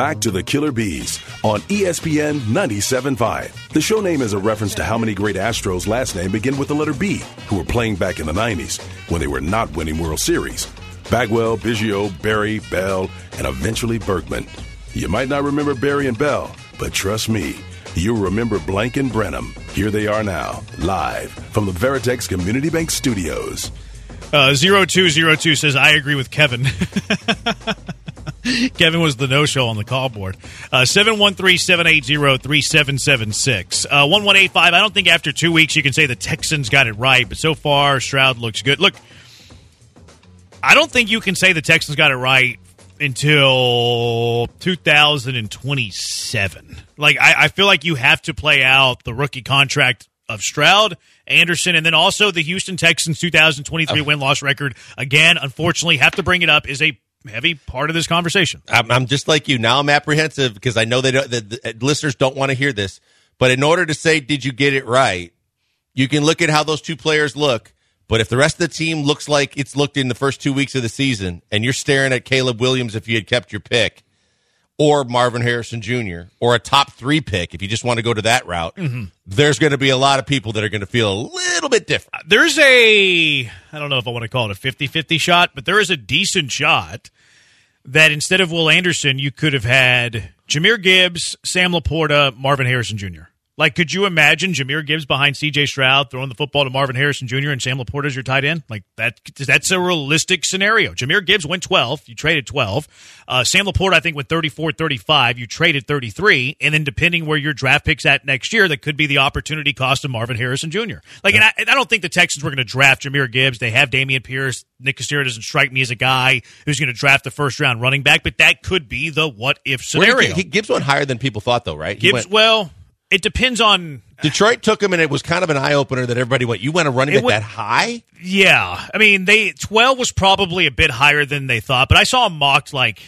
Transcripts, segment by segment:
back to the Killer Bees on ESPN 97.5. The show name is a reference to how many great Astros last name begin with the letter B who were playing back in the 90s when they were not winning World Series. Bagwell, Biggio, Barry, Bell, and eventually Berkman. You might not remember Barry and Bell, but trust me, you'll remember Blank and Branham. Here they are now, live from the Veritex Community Bank Studios. Uh, 0202 says, I agree with Kevin. Kevin was the no show on the call board. Uh, 713 780 3776. Uh, 1185. I don't think after two weeks you can say the Texans got it right, but so far Stroud looks good. Look, I don't think you can say the Texans got it right until 2027. Like, I, I feel like you have to play out the rookie contract of Stroud, Anderson, and then also the Houston Texans 2023 win loss record. Again, unfortunately, have to bring it up is a heavy part of this conversation. I'm, I'm just like you. Now I'm apprehensive because I know they don't, the, the listeners don't want to hear this. But in order to say, did you get it right? You can look at how those two players look. But if the rest of the team looks like it's looked in the first two weeks of the season, and you're staring at Caleb Williams if you had kept your pick, or Marvin Harrison Jr., or a top three pick if you just want to go to that route, mm-hmm. there's going to be a lot of people that are going to feel a little bit different. Uh, there's a, I don't know if I want to call it a 50 50 shot, but there is a decent shot that instead of Will Anderson, you could have had Jahmyr Gibbs, Sam Laporta, Marvin Harrison Jr. Like, could you imagine Jahmyr Gibbs behind C.J. Stroud throwing the football to Marvin Harrison Jr. and Sam Laporta as your tight end? Like that, that's a realistic scenario. Jahmyr Gibbs went 12. You traded 12. Uh, Sam Laporta, I think, went 34, 35. You traded 33. And then depending where your draft pick's at next year, that could be the opportunity cost of Marvin Harrison Jr. Like, and I, and I don't think the Texans were going to draft Jahmyr Gibbs. They have Dameon Pierce. Nick Caserio doesn't strike me as a guy who's going to draft the first round running back, but that could be the what if scenario. he- he- Gibbs went higher than people thought, though, right? He Gibbs, went- well, it depends on Detroit took him, and it was kind of an eye opener that everybody went, "You went a running It back went- that high?" Yeah, I mean, they twelve was probably a bit higher than they thought, but I saw him mocked like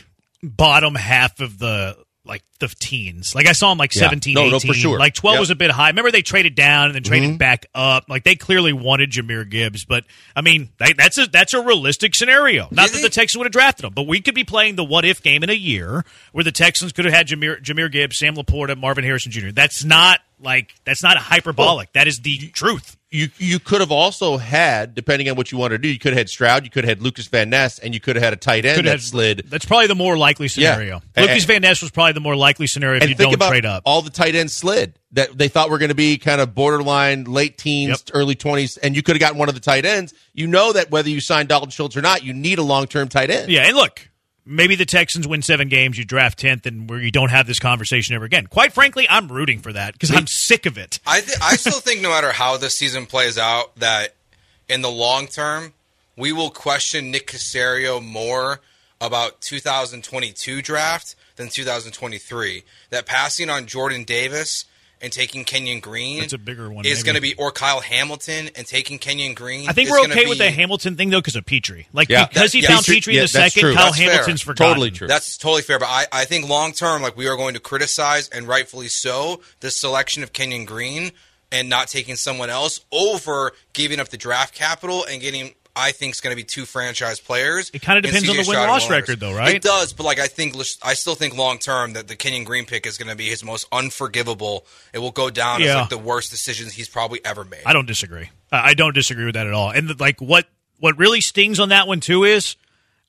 bottom half of the like the teens. Like I saw him like Yeah. 17, No, 18. no, for sure. Like twelve Yep. was a bit high. Remember they traded down and then traded Mm-hmm. back up. Like they clearly wanted Jahmyr Gibbs, but I mean that, that's a that's a realistic scenario. Not that the Texans would have drafted him, but we could be playing the what if game in a year where the Texans could have had Jahmyr Jahmyr Gibbs, Sam Laporta, Marvin Harrison Jr. That's not like that's not hyperbolic. that is the truth. You you could have also had, depending on what you wanted to do, you could have had Stroud, you could have had Lucas Van Ness, and you could have had a tight end could that slid. That's probably the more likely scenario. And- Lucas Van Ness was probably the more likely scenario if and you don't trade up. all the tight ends slid that they thought were going to be kind of borderline late teens, Yep. early twenties, and you could have gotten one of the tight ends. You know that whether you sign Dalton Schultz or not, you need a long term tight end. yeah, and look, maybe the Texans win seven games, you draft tenth, and where you don't have this conversation ever again. Quite frankly, I'm rooting for that because I'm sick of it. I th- I still think no matter how this season plays out, that in the long term, we will question Nick Caserio more about 2022 draft than 2023. That passing on Jordan Davis and taking Kenyon Green That's a bigger one, is going to be or Kyle Hamilton and taking Kenyon Green. I think we're gonna okay with the Hamilton thing though because of Pitre. Like Yeah. because he That- found yeah, Pitre yeah, the second, true. Kyle That's fair. Hamilton's forgotten. Totally true. That's totally fair, but I, I think long term, like we are going to criticize and rightfully so the selection of Kenyon Green and not taking someone else over giving up the draft capital and getting. I think is going to be two franchise players. It kinda depends on the win-loss record, though, right? It does, but like I think, I still think long term that the Kenyon Green pick is going to be his most unforgivable. It will go down as like the worst decisions he's probably ever made. I don't disagree. I I don't disagree with that at all. And like what what really stings on that one too is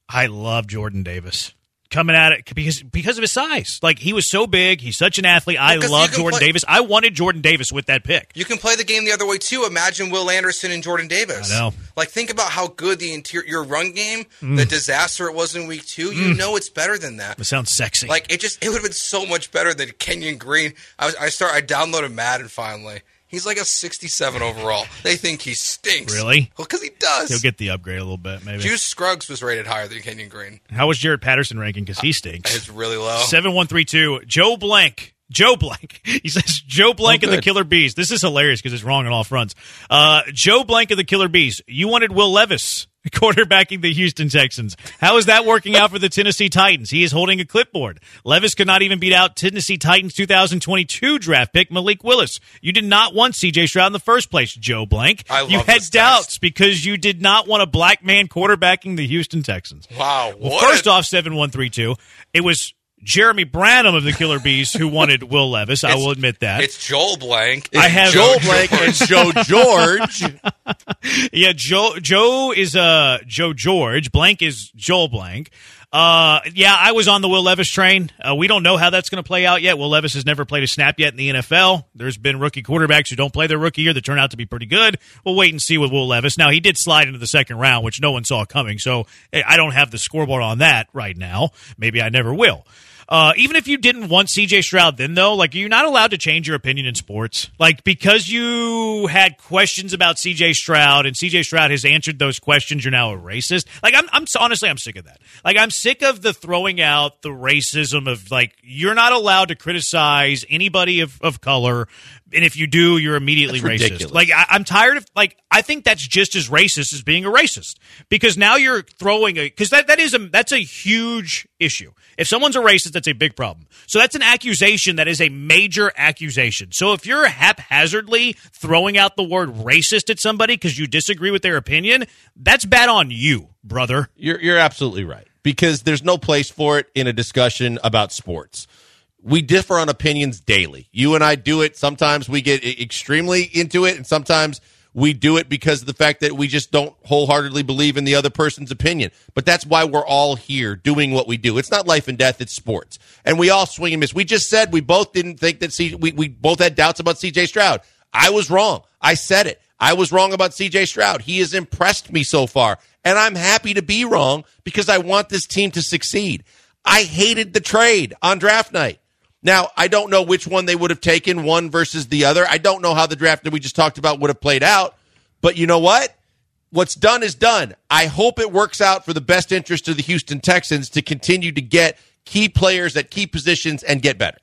I love Jordan Davis coming at it because because of his size. Like he was so big, he's such an athlete. I Because love Jordan play- Davis. I wanted Jordan Davis with that pick. You can play the game the other way too. Imagine Will Anderson and Jordan Davis. I know. Like think about how good the interior your run game, Mm. the disaster it was in week two. You know it's better than that. It sounds sexy. Like it just it would have been so much better than Kenyon Green. I was I start I downloaded Madden finally. He's like a 67 overall. They think he stinks. Really? Well, because he does. he'll get the upgrade a little bit, maybe. Juice Scruggs was rated higher than Kenyon Green. How was Jarrett Patterson ranking? Because he stinks. It's really low. Seven one three two. Joe Blank. Joe Blank. He says Joe Blank Oh, and the. Killer Bees. This is hilarious because it's wrong on all fronts. Uh, Joe Blank and the Killer Bees. You wanted Will Levis quarterbacking the Houston Texans. How is that working out for the Tennessee Titans? He is holding a clipboard. Levis could not even beat out Tennessee Titans 2022 draft pick Malik Willis. You did not want CJ Stroud in the first place, Joe Blank. I you had doubts because you did not want a black man quarterbacking the Houston Texans. Wow. Well, first off, seven one three two. It was Jeremy Branham of the Killer Bees who wanted Will Levis. I will admit that. It's Joel Blank. I have- Joel Blank and Joe George. Yeah, Joe Joe is uh Joe George. Blank is Joel Blank. Uh, yeah, I was on the Will Levis train. Uh, we don't know how that's going to play out yet. Will Levis has never played a snap yet in the NFL. There's been rookie quarterbacks who don't play their rookie year that turn out to be pretty good. We'll wait and see with Will Levis. Now he did slide into the second round, which no one saw coming. So eh, I don't have the scoreboard on that right now. Maybe I never will. Uh, even if you didn't want CJ Stroud then, though, like are you're not allowed to change your opinion in sports. Like because you had questions about CJ Stroud and CJ Stroud has answered those questions, you're now a racist. Like I'm, I'm honestly, I'm sick of that. Like I'm sick of the throwing out the racism of like you're not allowed to criticize anybody of, of color, and if you do, you're immediately That's racist. ridiculous. Like I, I'm tired of like I think that's just as racist as being a racist because now you're throwing a because that that is a that's a huge issue. If someone's a racist, that's a big problem. So that's an accusation that is a major accusation. So if you're haphazardly throwing out the word racist at somebody because you disagree with their opinion, that's bad on you, brother. You're you're absolutely right because there's no place for it in a discussion about sports. We differ on opinions daily. You and I do it. Sometimes we get extremely into it, and sometimes we do it because of the fact that we just don't wholeheartedly believe in the other person's opinion. But that's why we're all here doing what we do. It's not life and death; it's sports, and we all swing and miss. We just said we both didn't think that C- we we both had doubts about C.J. Stroud. I was wrong. I said it. I was wrong about CJ Stroud. He has impressed me so far, and I'm happy to be wrong because I want this team to succeed. I hated the trade on draft night. Now, I don't know which one they would have taken, one versus the other. I don't know how the draft that we just talked about would have played out. But you know what? What's done is done. I hope it works out for the best interest of the Houston Texans to continue to get key players at key positions and get better.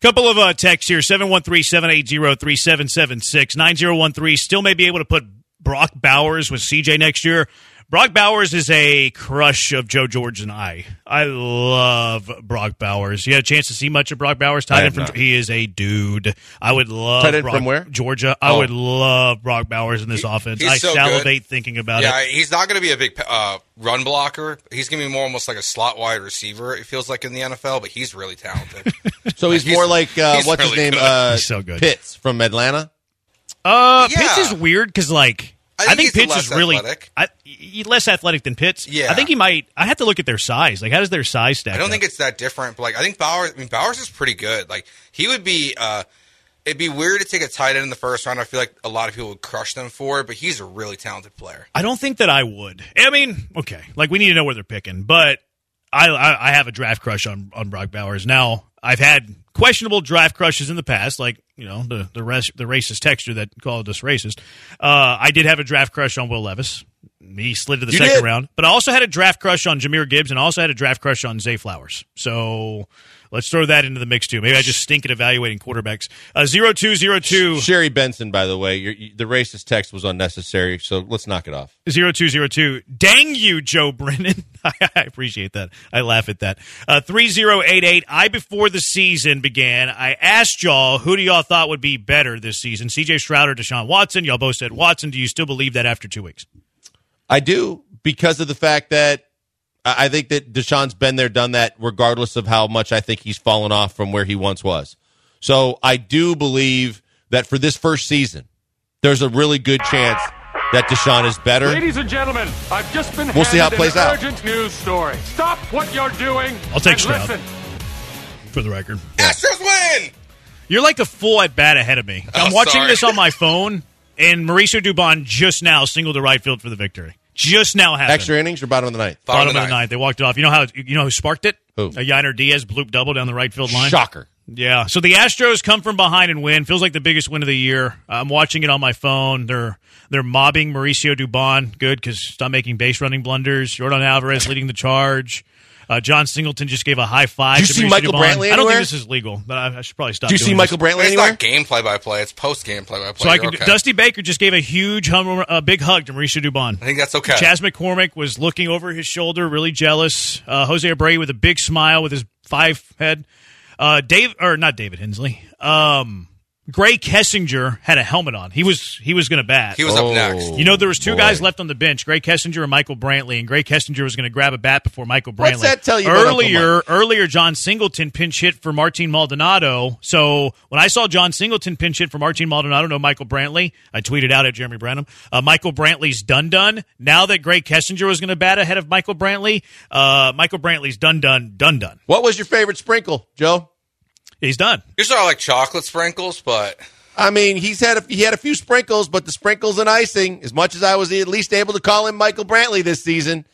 Couple of uh, texts here 713 780 3776. 9013 still may be able to put Brock Bowers with CJ next year. Brock Bowers is a crush of Joe George and I. I love Brock Bowers. You had a chance to see much of Brock Bowers? Tight I end from not. he is a dude. I would love Tight end Brock- from where? Georgia. I Oh. would love Brock Bowers in this offense. he's I so salivate thinking about Yeah, it. Yeah, he's not going to be a big uh, run blocker. He's going to be more almost like a slot wide receiver. It feels like in the NFL, but he's really talented. So he's, He's- more like uh, he's what's his name? good. Uh, He's so good. Pitts from Atlanta. Uh, Yeah. Pitts is weird because like I I think think, he's Pitts is really athletic. I, less athletic than Pitts. Yeah. I think he might. I have to look at their size. Like, how does their size stack? I don't up? think it's that different, but like I think Bowers. I mean, Bowers is pretty good. Like he would be. uh It'd be weird to take a tight end in the first round. I feel like a lot of people would crush them for it, but he's a really talented player. I don't think that I would. I mean, okay, like we need to know where they're picking, but I I, I have a draft crush on on Brock Bowers. Now I've had questionable draft crushes in the past, like you know the the rest the racist texture that called us racist. Uh, I did have a draft crush on Will Levis. He slid to the You second did? round, but I also had a draft crush on Jahmyr Gibbs, and I also had a draft crush on Zay Flowers. So. Let's throw that into the mix too. Maybe I just stink at evaluating quarterbacks. Uh, zero two zero two Sherry Benson, by the way, your, the racist text was unnecessary, so let's knock it off. Zero two zero two. Dang you, Joe Brennan. I appreciate that. I laugh at that. Uh, three zero eight eight. I before the season began, I asked y'all who do y'all thought would be better this season, C.J. Stroud or Deshaun Watson. Y'all both said Watson. Do you still believe that after two weeks? I do because of the fact that I I think that Deshaun's been there, done that, regardless of how much I think he's fallen off from where he once was. So I do believe that for this first season, there's a really good chance that Deshaun is better. Ladies and gentlemen, I've just been We'll see how it plays out. urgent news story. Stop what you're doing. I'll take and Stroud. listen. For the record, Astros win. you're like a full at bat ahead of me. Oh, I'm Oh, watching sorry. this on my phone, and Mauricio Dubon just now singled to right field for the victory. Just now happened. Extra innings or bottom of the ninth? Bottom Bottom of the of the ninth. ninth. They walked it off. You know how you know who sparked it? Who? A Yainer Diaz bloop double down the right field line. Shocker. Yeah. So the Astros come from behind and win. Feels like the biggest win of the year. I'm watching it on my phone. They're they're mobbing Mauricio Dubon. Good because stop making base running blunders. Jordan Alvarez leading the charge. Uh, Jon Singleton just gave a high five. Did you to see Mauricio Michael Brantley. Brantley I don't think this is legal, but I, I should probably stop. Do you see Michael this. Brantley It's anywhere? not game play by play. It's post game play by play. So I You're okay. Dusty Baker just gave a huge, hum, a big hug to Mauricio Dubon. I think that's okay. Chas McCormick was looking over his shoulder, really jealous. Uh, Jose Abreu with a big smile with his five head. Uh, Dave or not David Hensley. Um, Grae Kessinger had a helmet on. He was he was going to bat. He was Oh. up next. You know, there was two boy. guys left on the bench, Grae Kessinger and Michael Brantley, and Grae Kessinger was going to grab a bat before Michael Brantley. What's that tell you about earlier? Earlier, Jon Singleton pinch hit for Martin Maldonado. So when I saw Jon Singleton pinch hit for Martin Maldonado, no Michael Brantley, I tweeted out at Jeremy Branham, uh, Michael Brantley's done done. Now that Gray Kessinger was going to bat ahead of Michael Brantley, uh, Michael Brantley's done done done done. What was your favorite sprinkle, Joe? He's done. Usually I like chocolate sprinkles, but I mean, he's had a, he had a few sprinkles, but the sprinkles and icing. As much as I was at least able to call him Michael Brantley this season,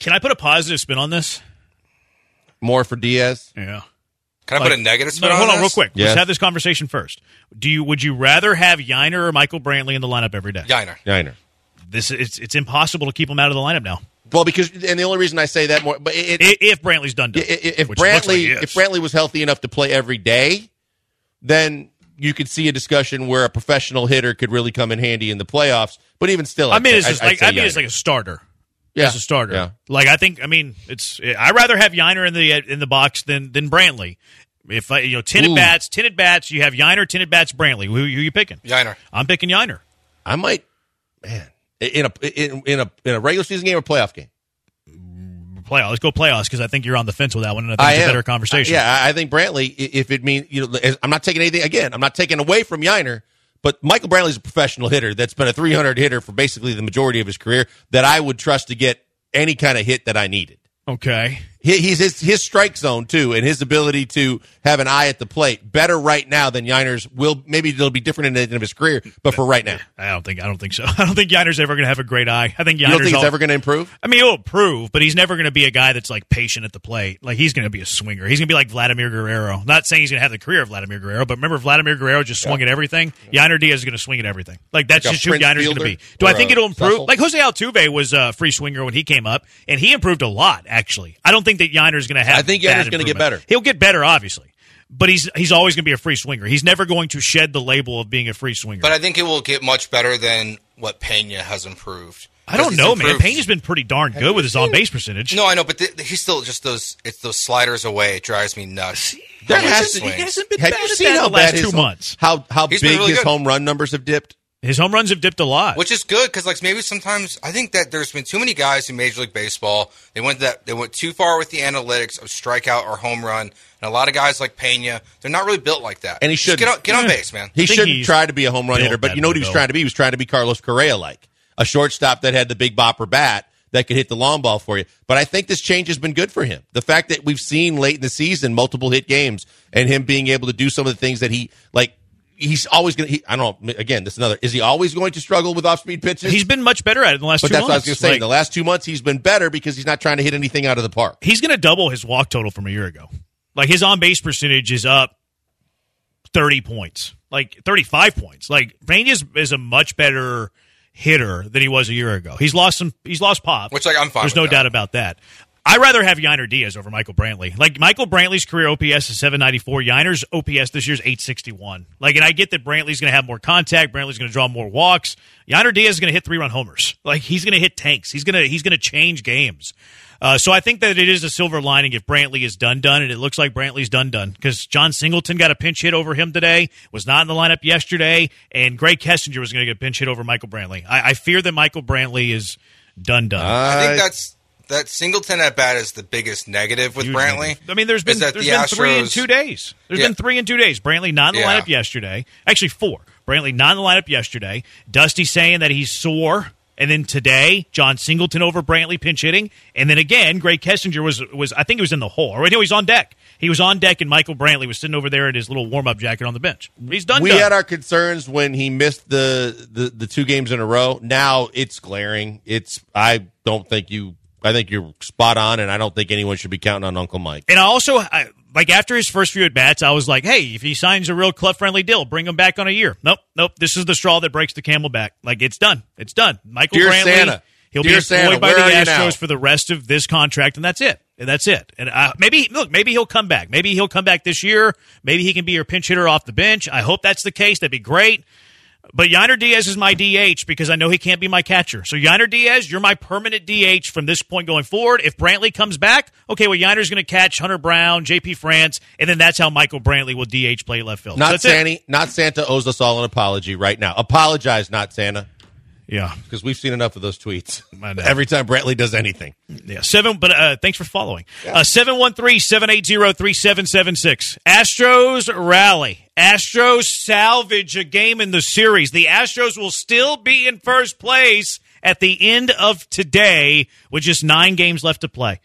Can I put a positive spin on this? more for Diaz. Yeah. can I Like- put a negative spin No, on hold on, this? real quick. Yes. Let's have this conversation first. Do you would you rather have Yainer or Michael Brantley in the lineup every day? Yainer. Yeah, I know. This it's it's impossible to keep him out of the lineup now. Well, because and the only reason I say that more, but it, I- If Brantley's done, done i- i- if which it looks like Brantley if Brantley was healthy enough to play every day, then you could see a discussion where a professional hitter could really come in handy in the playoffs. But even still, I I'd mean, say- it's just I'd- I'd like I mean, it's like a starter. Yeah. As a starter, Yeah. like I think, I mean, it's I rather have Yainer in the in the box than than Brantley. If I, you know, tinted Ooh. bats, tinted bats, you have Yainer, tinted bats, Brantley. Who, who you picking? Yainer. I'm picking Yainer. I might, man, in a in, in a in a regular season game or playoff game. Playoffs. Let's go playoffs because I think you're on the fence with that one, and I think I it's a better conversation. Yeah, I I think Brantley. If it means you know, I'm not taking anything again. I'm not taking away from Yainer, but Michael Brantley's a professional hitter that's been a 300 hitter for basically the majority of his career. That I would trust to get any kind of hit that I needed. Okay. He, he's his, his strike zone too, and his ability to have an eye at the plate better right now than Yainer's will. Maybe it'll be different in the end of his career, but for right now, I don't think I don't think so. I don't think Yainer's ever going to have a great eye. I think Yainer's you don't think it's all- ever going to improve? I mean, he'll improve, but he's never going to be a guy that's like patient at the plate. Like he's going to be a swinger. He's going to be like Vladimir Guerrero. Not saying he's going to have the career of Vladimir Guerrero, but remember Vladimir Guerrero just swung at everything. Yainer Diaz is going to swing at everything. Like that's Like just who Yainer's going to be. Do I think it'll improve? Cecil? Like Jose Altuve was a free swinger when he came up, and he improved a lot. Actually, I don't think that Yainer's going to have. I think bad Yainer's gonna get better. He'll get better, obviously. But he's he's always going to be a free swinger. He's never going to shed the label of being a free swinger. But I think it will get much better than what Pena has improved. I don't know, he's man. Pena's been pretty darn good with his on base percentage. No, I know, but th- he's still just those. It's those sliders away. It drives me nuts. There How much has he to, swings. hasn't been have bad you at seen that how the last bad two months. How how He's big really his good. home run numbers have dipped? His home runs have dipped a lot. which is good because like maybe sometimes I think that there's been too many guys in Major League Baseball. They went that they went too far with the analytics of strikeout or home run, and a lot of guys like Pena, they're not really built like that. And he shouldn't. get on, get on Yeah. base, man. He shouldn't try to be a home run hitter, but you know what he was way, trying to be? He was trying to be Carlos Correa like a shortstop that had the big bopper bat that could hit the long ball for you. But I think this change has been good for him. The fact that we've seen late in the season multiple hit games and him being able to do some of the things that he like. He's always going to. I don't know. Again, this is another. Is he always going to struggle with off speed pitches? He's been much better at it in the last but two that's what I was months. going to say. Like, in the last two months, he's been better because he's not trying to hit anything out of the park. he's going to double his walk total from a year ago. Like his on base percentage is up thirty points, like thirty five points. Like Pena's is a much better hitter than he was a year ago. He's lost some. He's lost pop, Which, like, I'm fine There's with no that. doubt about that. I rather have Yainer Diaz over Michael Brantley. Like Michael Brantley's career OPS is 794. Yainer's OPS this year is 861. Like, and I get that Brantley's going to have more contact. Brantley's going to draw more walks. Yainer Diaz is going to hit three run homers. Like he's going to hit tanks. He's going to he's going to change games. Uh, so I think that it is a silver lining if Brantley is done done, and it looks like Brantley's done done because Jon Singleton got a pinch hit over him today. Was not in the lineup yesterday, and Greg Kessinger was going to get a pinch hit over Michael Brantley. I, I fear that Michael Brantley is done done. I think that's that Singleton at bat is the biggest negative with Huge Brantley. negative. I mean, there's been is that there's the been three in two days. There's Yeah. been three in two days. Brantley not in the Yeah. lineup yesterday. Actually, four. Brantley not in the lineup yesterday. Dusty saying that he's sore. And then today, Jon Singleton over Brantley pinch hitting, and then again, Greg Kessinger was was I think he was in the hole. Or no, he's on deck. He was on deck, and Michael Brantley was sitting over there in his little warm up jacket on the bench. He's done. we done. had our concerns when he missed the, the the two games in a row. Now it's glaring. It's I don't think you. I think you're spot on, and I don't think anyone should be counting on Uncle Mike. And I also, I, like after his first few at bats, I was like, hey, if he signs a real club friendly deal, bring him back on a year. Nope, nope. This is the straw that breaks the camel back. Like it's done. It's done. Michael Dear Brantley, Santa. he'll Dear be Santa, employed by the Astros for the rest of this contract, and that's it. And that's it. And uh, maybe look, maybe he'll come back. Maybe he'll come back this year. Maybe he can be your pinch hitter off the bench. I hope that's the case. That'd be great. But Yainer Diaz is my DH because I know he can't be my catcher. So Yainer Diaz, you're my permanent DH from this point going forward. If Brantley comes back, okay, well Yainer's going to catch Hunter Brown, JP France, and then that's how Michael Brantley will DH play left field. So Not it. Santa. Not Santa owes us all an apology right now. Apologize, not Santa, Yeah, because we've seen enough of those tweets. Every time Brantley does anything. yeah. Seven. But uh, thanks for following. Uh, Seven one three seven eight zero three seven seven six. Astros rally. Astros salvage a game in the series. The Astros will still be in first place at the end of today with just nine games left to play.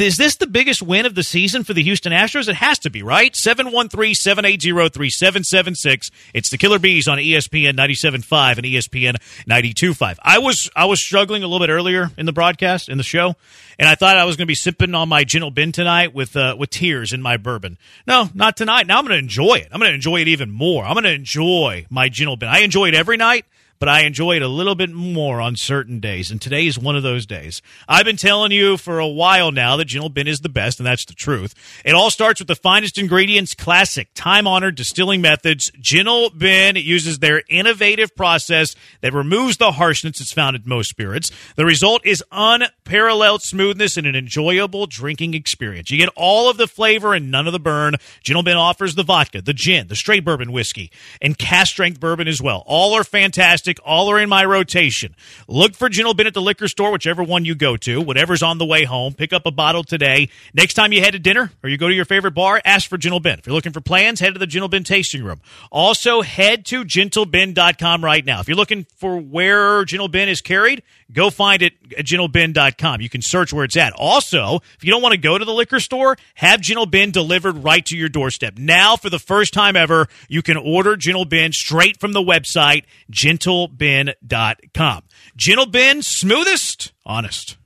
Is this the biggest win of the season for the Houston Astros? It has to be, right? 713 780 3776. It's the Killer Bees on ESPN 97.5 and ESPN 92.5. I was, I was struggling a little bit earlier in the broadcast, in the show, and I thought I was going to be sipping on my Gentle Bin tonight with, uh, with tears in my bourbon. No, not tonight. Now I'm going to enjoy it. I'm going to enjoy it even more. I'm going to enjoy my Gentle Bin. I enjoy it every night but I enjoy it a little bit more on certain days, and today is one of those days. I've been telling you for a while now that Gentle Bin is the best, and that's the truth. It all starts with the finest ingredients, classic, time-honored distilling methods. Gentle Bin uses their innovative process that removes the harshness that's found in most spirits. The result is unparalleled smoothness and an enjoyable drinking experience. You get all of the flavor and none of the burn. Gentle Bin offers the vodka, the gin, the straight bourbon whiskey, and cast strength bourbon as well. All are fantastic. All are in my rotation. Look for Gentle Bin at the liquor store, whichever one you go to, whatever's on the way home. Pick up a bottle today. Next time you head to dinner or you go to your favorite bar, ask for Gentle Bin. If you're looking for plans, head to the Gentle Bin tasting room. Also, head to gentlebin.com right now. If you're looking for where Gentle Bin is carried, go find it at gentlebin.com. You can search where it's at. Also, if you don't want to go to the liquor store, have Gentle Bin delivered right to your doorstep. Now, for the first time ever, you can order Gentle Bin straight from the website, gentlebin.com. Gentle Bin, smoothest, honest.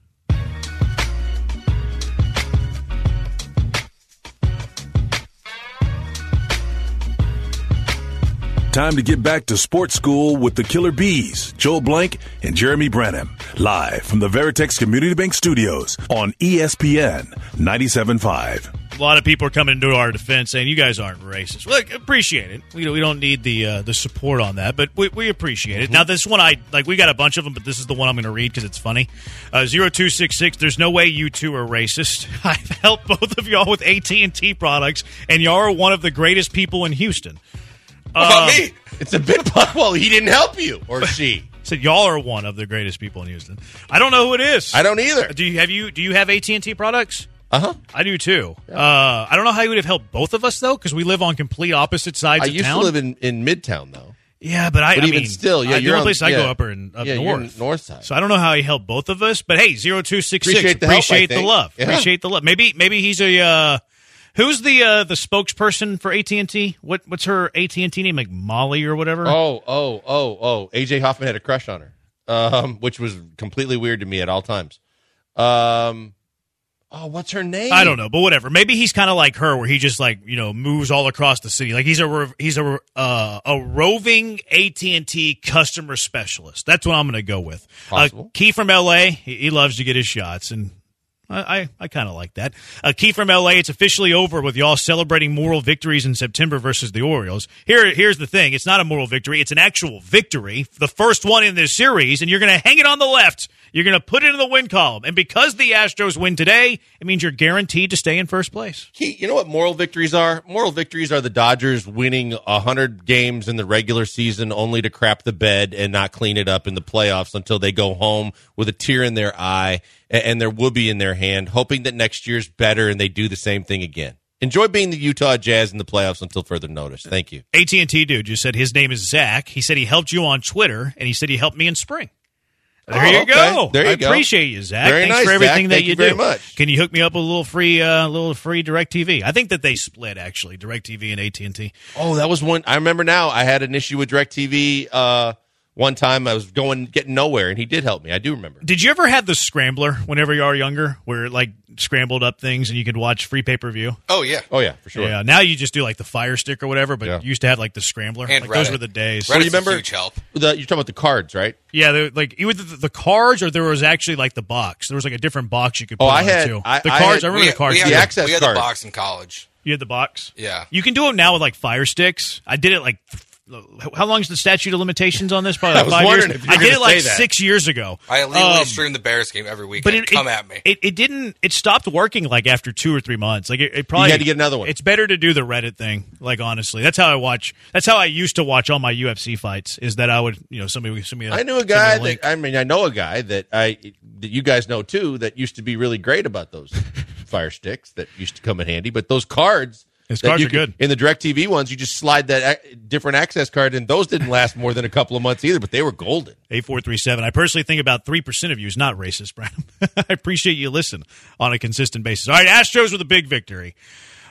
Time to get back to sports school with the Killer Bees, Joel Blank and Jeremy Branham, live from the Veritex Community Bank Studios on ESPN 97.5. A lot of people are coming into our defense saying you guys aren't racist. Look, appreciate it. We don't, we don't need the uh, the support on that, but we, we appreciate it. Now, this one I like. We got a bunch of them, but this is the one I'm going to read because it's funny. Uh, Zero two six six. There's no way you two are racist. I've helped both of y'all with AT and T products, and y'all are one of the greatest people in Houston. About me? It's a bit. Well, he didn't help you or she. Said y'all are one of the greatest people in Houston. I don't know who it is. I don't either. Do you have you do you have AT and T products? Uh huh. I do too. Uh, I don't know how you would have helped both of us though, because we live on complete opposite sides I of used town. to live in, in Midtown though. Yeah, but I, But I even mean, still, yeah, I, you're the only on- place I go yeah. up are in up Yeah, north, north side. So I don't know how he helped both of us, but hey, zero two six six. Appreciate the help, the love. Yeah. Appreciate the love. Maybe maybe he's a uh, who's the uh, the spokesperson for AT and T. What what's her AT and T name? Like Molly or whatever. Oh, oh, oh, oh. AJ Hoffman had a crush on her, um, which was completely weird to me at all times. Um, oh, what's her name? I don't know, but whatever. Maybe he's kind of like her, where he just like you know moves all across the city. Like he's a he's a uh, a roving AT and T customer specialist. That's what I'm going to go with. Uh, Key from L.A. He, he loves to get his shots, and I I, I kind of like that. Uh, Key from L.A. It's officially over with y'all celebrating moral victories in September versus the Orioles. Here here's the thing: it's not a moral victory; it's an actual victory, the first one in this series, and you're going to hang it on the left. You're going to put it in the win column, and because the Astros win today, it means you're guaranteed to stay in first place. He, you know what moral victories are? Moral victories are the Dodgers winning 100 games in the regular season only to crap the bed and not clean it up in the playoffs until they go home with a tear in their eye and, and their whoopee in their hand, hoping that next year's better and they do the same thing again. Enjoy being the Utah Jazz in the playoffs until further notice. Thank you. AT&T dude just said his name is Zach. He said he helped you on Twitter, and he said he helped me in spring. There Oh, you okay. go. There you I go. appreciate you, Zach. Very Thanks nice, for everything Zach. that Thank you, you very do. much. Can you hook me up with a little free, uh, a little free Direct TV? I think that they split actually, Direct TV and AT and T. Oh, that was one. I remember now. I had an issue with DirecTV uh, one time. I was going getting nowhere, and he did help me. I do remember. Did you ever have the scrambler whenever you are younger, where it like scrambled up things and you could watch free pay per view? Oh yeah. Oh yeah, for sure. Yeah. Now you just do like the Fire Stick or whatever, but Yeah. you used to have like the scrambler. And like those Reddit. were the days. Reddit's you remember- a huge help. The, you're talking about the cards, right? Yeah, they're, like either the, the cards or there was actually like the box. There was like a different box you could. Oh, put Oh, I on had- it too. I- the I cards. had- I remember We, the cards. we too. The had, access we had card. the box in college. You had the box. Yeah. You can do it now with like Fire Sticks. I did it like how long is the statute of limitations on this? Probably I like was five years. if I did it like that. six years ago. I illegally Um, stream the Bears game every week. but it, come it, at me. It, it didn't. It stopped working like after two or three months. Like it, it probably You had to get another one. It's better to do the Reddit thing. Like honestly, that's how I watch. That's how I used to watch all my UFC fights. Is that I would you know somebody would send me. I knew a guy link. that I mean I know a guy that I that you guys know too that used to be really great about those fire sticks that used to come in handy. But those cards, His cards are good. In the Directv ones, you just slide that ac- different access card, and those didn't last more than a couple of months either. But they were golden. Eight four three seven. I personally think about three percent of you is not racist, Brad. I appreciate you listen on a consistent basis. All right, Astros with a big victory.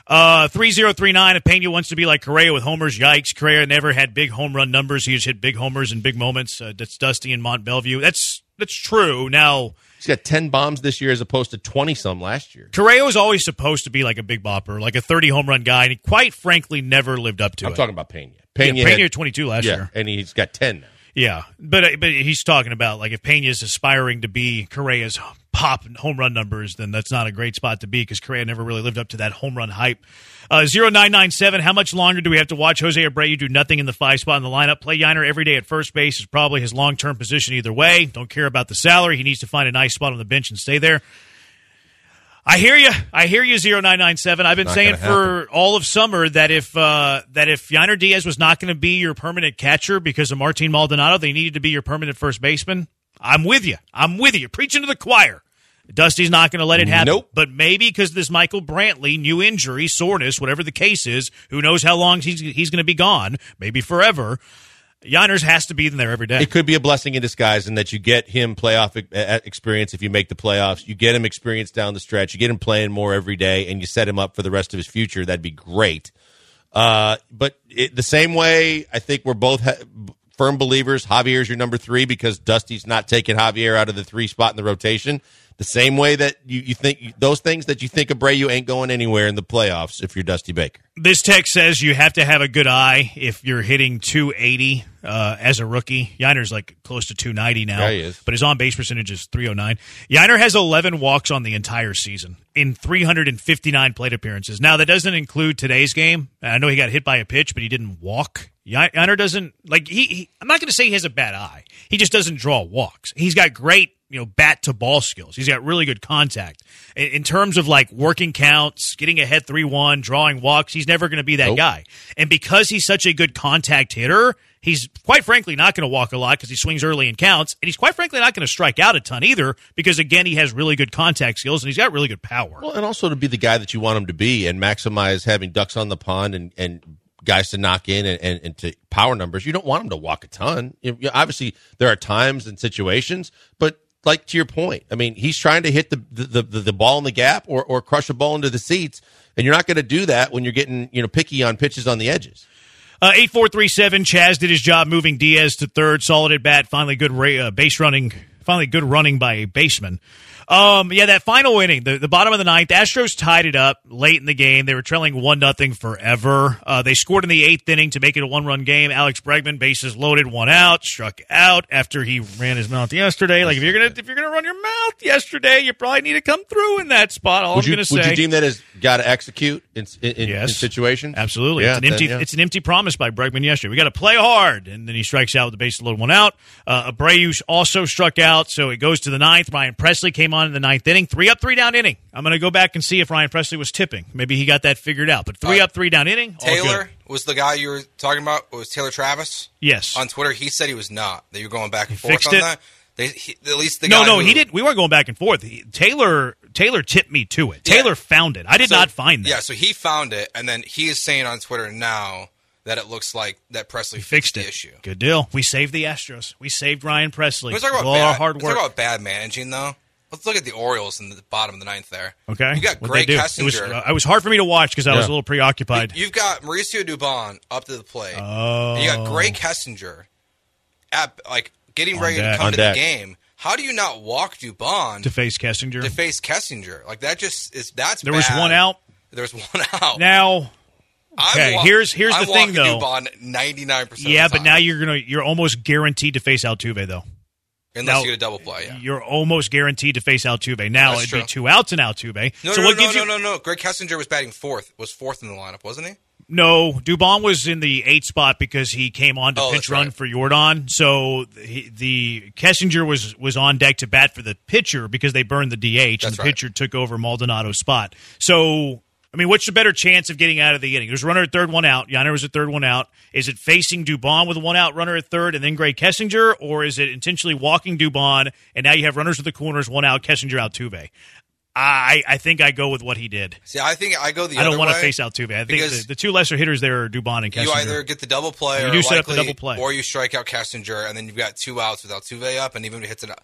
Uh, 3039, if Pena wants to be like Correa with homers, yikes. Correa never had big home run numbers. He just hit big homers in big moments. Uh, that's Dusty in Mont Belvieu. That's, that's true. Now, He's got ten bombs this year as opposed to twenty some last year. Correa was always supposed to be like a big bopper, like a 30 home run guy, and he quite frankly never lived up to I'm it. talking about Pena. yeah, Pena, Pena had- had 22 last yeah, year. and he's got ten now. Yeah, but but he's talking about like if Pena is aspiring to be Correa's pop home run numbers, then that's not a great spot to be because Correa never really lived up to that home run hype. Uh, 0997, how much longer do we have to watch Jose Abreu do nothing in the five spot in the lineup? Play Yainer every day at first base is probably his long term position either way. Don't care about the salary. He needs to find a nice spot on the bench and stay there. I hear you. I hear you. Zero nine nine seven. I've been Not saying for all of summer that if uh, that if Yainer Diaz was not going to be your permanent catcher because of Martin Maldonado, they needed to be your permanent first baseman. I'm with you. I'm with you. Preaching to the choir. Dusty's not going to let it happen. Nope. But maybe because this Michael Brantley new injury, soreness, whatever the case is, who knows how long he's he's going to be gone? Maybe forever. Yainers has to be in there every day. It could be a blessing in disguise in that you get him playoff experience if you make the playoffs. You get him experience down the stretch. You get him playing more every day, and you set him up for the rest of his future. That'd be great. Uh, but it, the same way, I think we're both ha- firm believers. Javier's your number three because Dusty's not taking Javier out of the three spot in the rotation. The same way that you, you think those things that you think Abreu ain't going anywhere in the playoffs if you're Dusty Baker. This text says you have to have a good eye if you're hitting 280 uh, as a rookie. Yainer's like close to 290 now, Yeah, he is. but his on base percentage is 309. Yainer has 11 walks on the entire season in 359 plate appearances. Now that doesn't include today's game. I know he got hit by a pitch, but he didn't walk. Yainer doesn't like he. he I'm not going to say he has a bad eye. He just doesn't draw walks. He's got great you know bat to ball skills. He's got really good contact in, in terms of like working counts, getting ahead three one, drawing walks. He's never going to be that Nope. guy. And because he's such a good contact hitter, he's quite frankly not going to walk a lot because he swings early and counts, and he's quite frankly not going to strike out a ton either because again he has really good contact skills and he's got really good power. Well, and also to be the guy that you want him to be and maximize having ducks on the pond and, and guys to knock in and, and, and to power numbers. You don't want him to walk a ton. You obviously, there are times and situations, but like to your point, I mean, he's trying to hit the the, the, the ball in the gap or, or crush a ball into the seats, and you're not going to do that when you're getting you know picky on pitches on the edges. Uh, 8437, Chas did his job moving Diaz to third. Solid at bat. Finally, good ra- uh, base running. Finally, good running by a baseman. Um, yeah, that final inning, the, the bottom of the ninth, Astros tied it up late in the game. They were trailing one nothing forever. Uh, they scored in the eighth inning to make it a one run game. Alex Bregman, bases loaded, one out, struck out after he ran his mouth yesterday. Like if you're gonna if you're gonna run your mouth yesterday, you probably need to come through in that spot. All Would I'm you gonna say. would you deem that as got to execute in in, in, Yes. in situations? Absolutely. Yeah, it's an empty yeah. it's an empty promise by Bregman yesterday. We got to play hard. And then he strikes out with the base load one out. Uh, Abreu also struck out, so it goes to the ninth. Ryan Pressly came on in the ninth inning. Three up, three down inning. I'm going to go back and see if Ryan Pressly was tipping. Maybe he got that figured out. But three Uh, up, three down inning. Taylor was the guy you were talking about. Was Taylor Travis Yes. on Twitter? He said he was not. That you were going back and forth fixed on it? that. They, he, at least the no, guy no, who- he didn't. We weren't going back and forth. He, Taylor Taylor tipped me to it. Taylor Yeah. found it. I did So- not find that. Yeah, so he found it, and then he is saying on Twitter now that it looks like that Pressly Fixed the it. issue. Good deal. We saved the Astros. We saved Ryan Pressly. Let's talk about All bad, our hard let's work. talk about bad managing though. Let's look at the Orioles in the bottom of the ninth there. okay. you got What'd Greg they? Kessinger. It was, uh, it was hard for me to watch because I was a little preoccupied. You've got Mauricio Dubon up to the plate. Oh. You got Greg Kessinger at like getting ready deck. to come On to deck. the game. How do you not walk Dubon to face Kessinger. To face Kessinger? Like that just is that's there was one out. There's one out. Now, okay, here's- here's I'm the thing, though. Ninety nine percent. yeah, but now you're gonna you're almost guaranteed to face Altuve though. unless now- you get a double play. Yeah. You're almost guaranteed to face Altuve. Now That's it'd be two outs in Altuve. No, so no, what no, gives no, you no, no. Greg Kessinger was batting fourth. Was fourth in the lineup, wasn't he? No, Dubon was in the eight spot because he came on to Oh, that's run right. for Jordan. So he, the Kessinger was was on deck to bat for the pitcher because they burned the DH, and the right. pitcher took over Maldonado's spot. So. I mean, what's the better chance of getting out of the inning? There's runner at third, one out. Yonder was at third, one out. Is it facing Dubon with a one out runner at third and then Grae Kessinger, or is it intentionally walking Dubon and now you have runners at the corners, one out, Kessinger out, Tuve? I I think I go with what he did. See, I think I go the I don't want to face Altuve. I think the, the two lesser hitters there are Dubon and Kessinger. You either get the double play, You or do set up the double play. or you strike out Kessinger, and then you've got two outs with Altuve up, and even if it hits a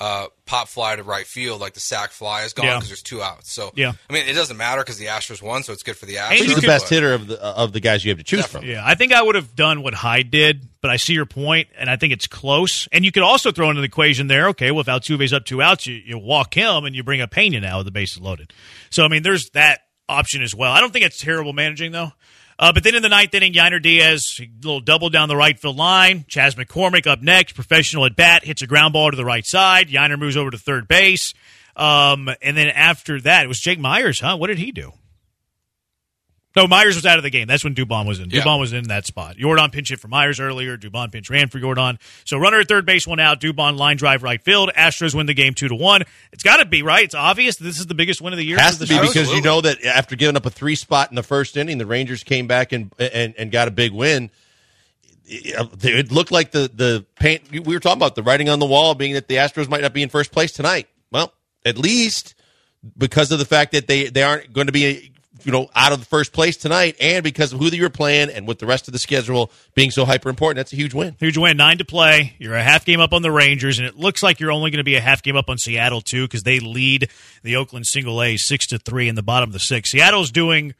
uh, pop fly to right field, like the sack fly is gone Yeah. because there's two outs. So Yeah. I mean, it doesn't matter because the Astros won, so it's good for the Astros. He's the best but- hitter of the of the guys you have to choose Definitely. Yeah, I think I would have done what Hyde did, but I see your point, and I think it's close. And you could also throw into the equation there. Okay, well, if Altuve's up two outs, you, you walk him and you bring up Pena now with the bases loaded. So I mean, there's that option as well. I don't think it's terrible managing though. Uh, but then in the ninth inning, Yainer Diaz, a little double down the right field line. Chas McCormick up next, professional at bat, hits a ground ball to the right side. Yainer moves over to third base. Um, and then after that, it was Jake Meyers, huh? What did he do? No, Meyers was out of the game. That's when Dubon was in. Yeah. Dubon was in that spot. Jordan pinch hit for Meyers earlier. Dubon pinch ran for Jordan. So runner at third base, one out. Dubon line drive right field. Astros win the game two to one. It's got to be right. It's obvious that this is the biggest win of the year. Has to be because you know that after giving up a three spot in the first inning, the Rangers came back and and, and got a big win. It it looked like the the paint. We were talking about the writing on the wall being that the Astros might not be in first place tonight. Well, at least because of the fact that they they aren't going to be you know out of the first place tonight, and because of who you're playing, and with the rest of the schedule being so hyper important, that's a huge win. Huge win, nine to play. You're a half game up on the Rangers, and it looks like you're only going to be a half game up on Seattle too, because they lead the Oakland Single A six to three in the bottom of the six. Seattle's doing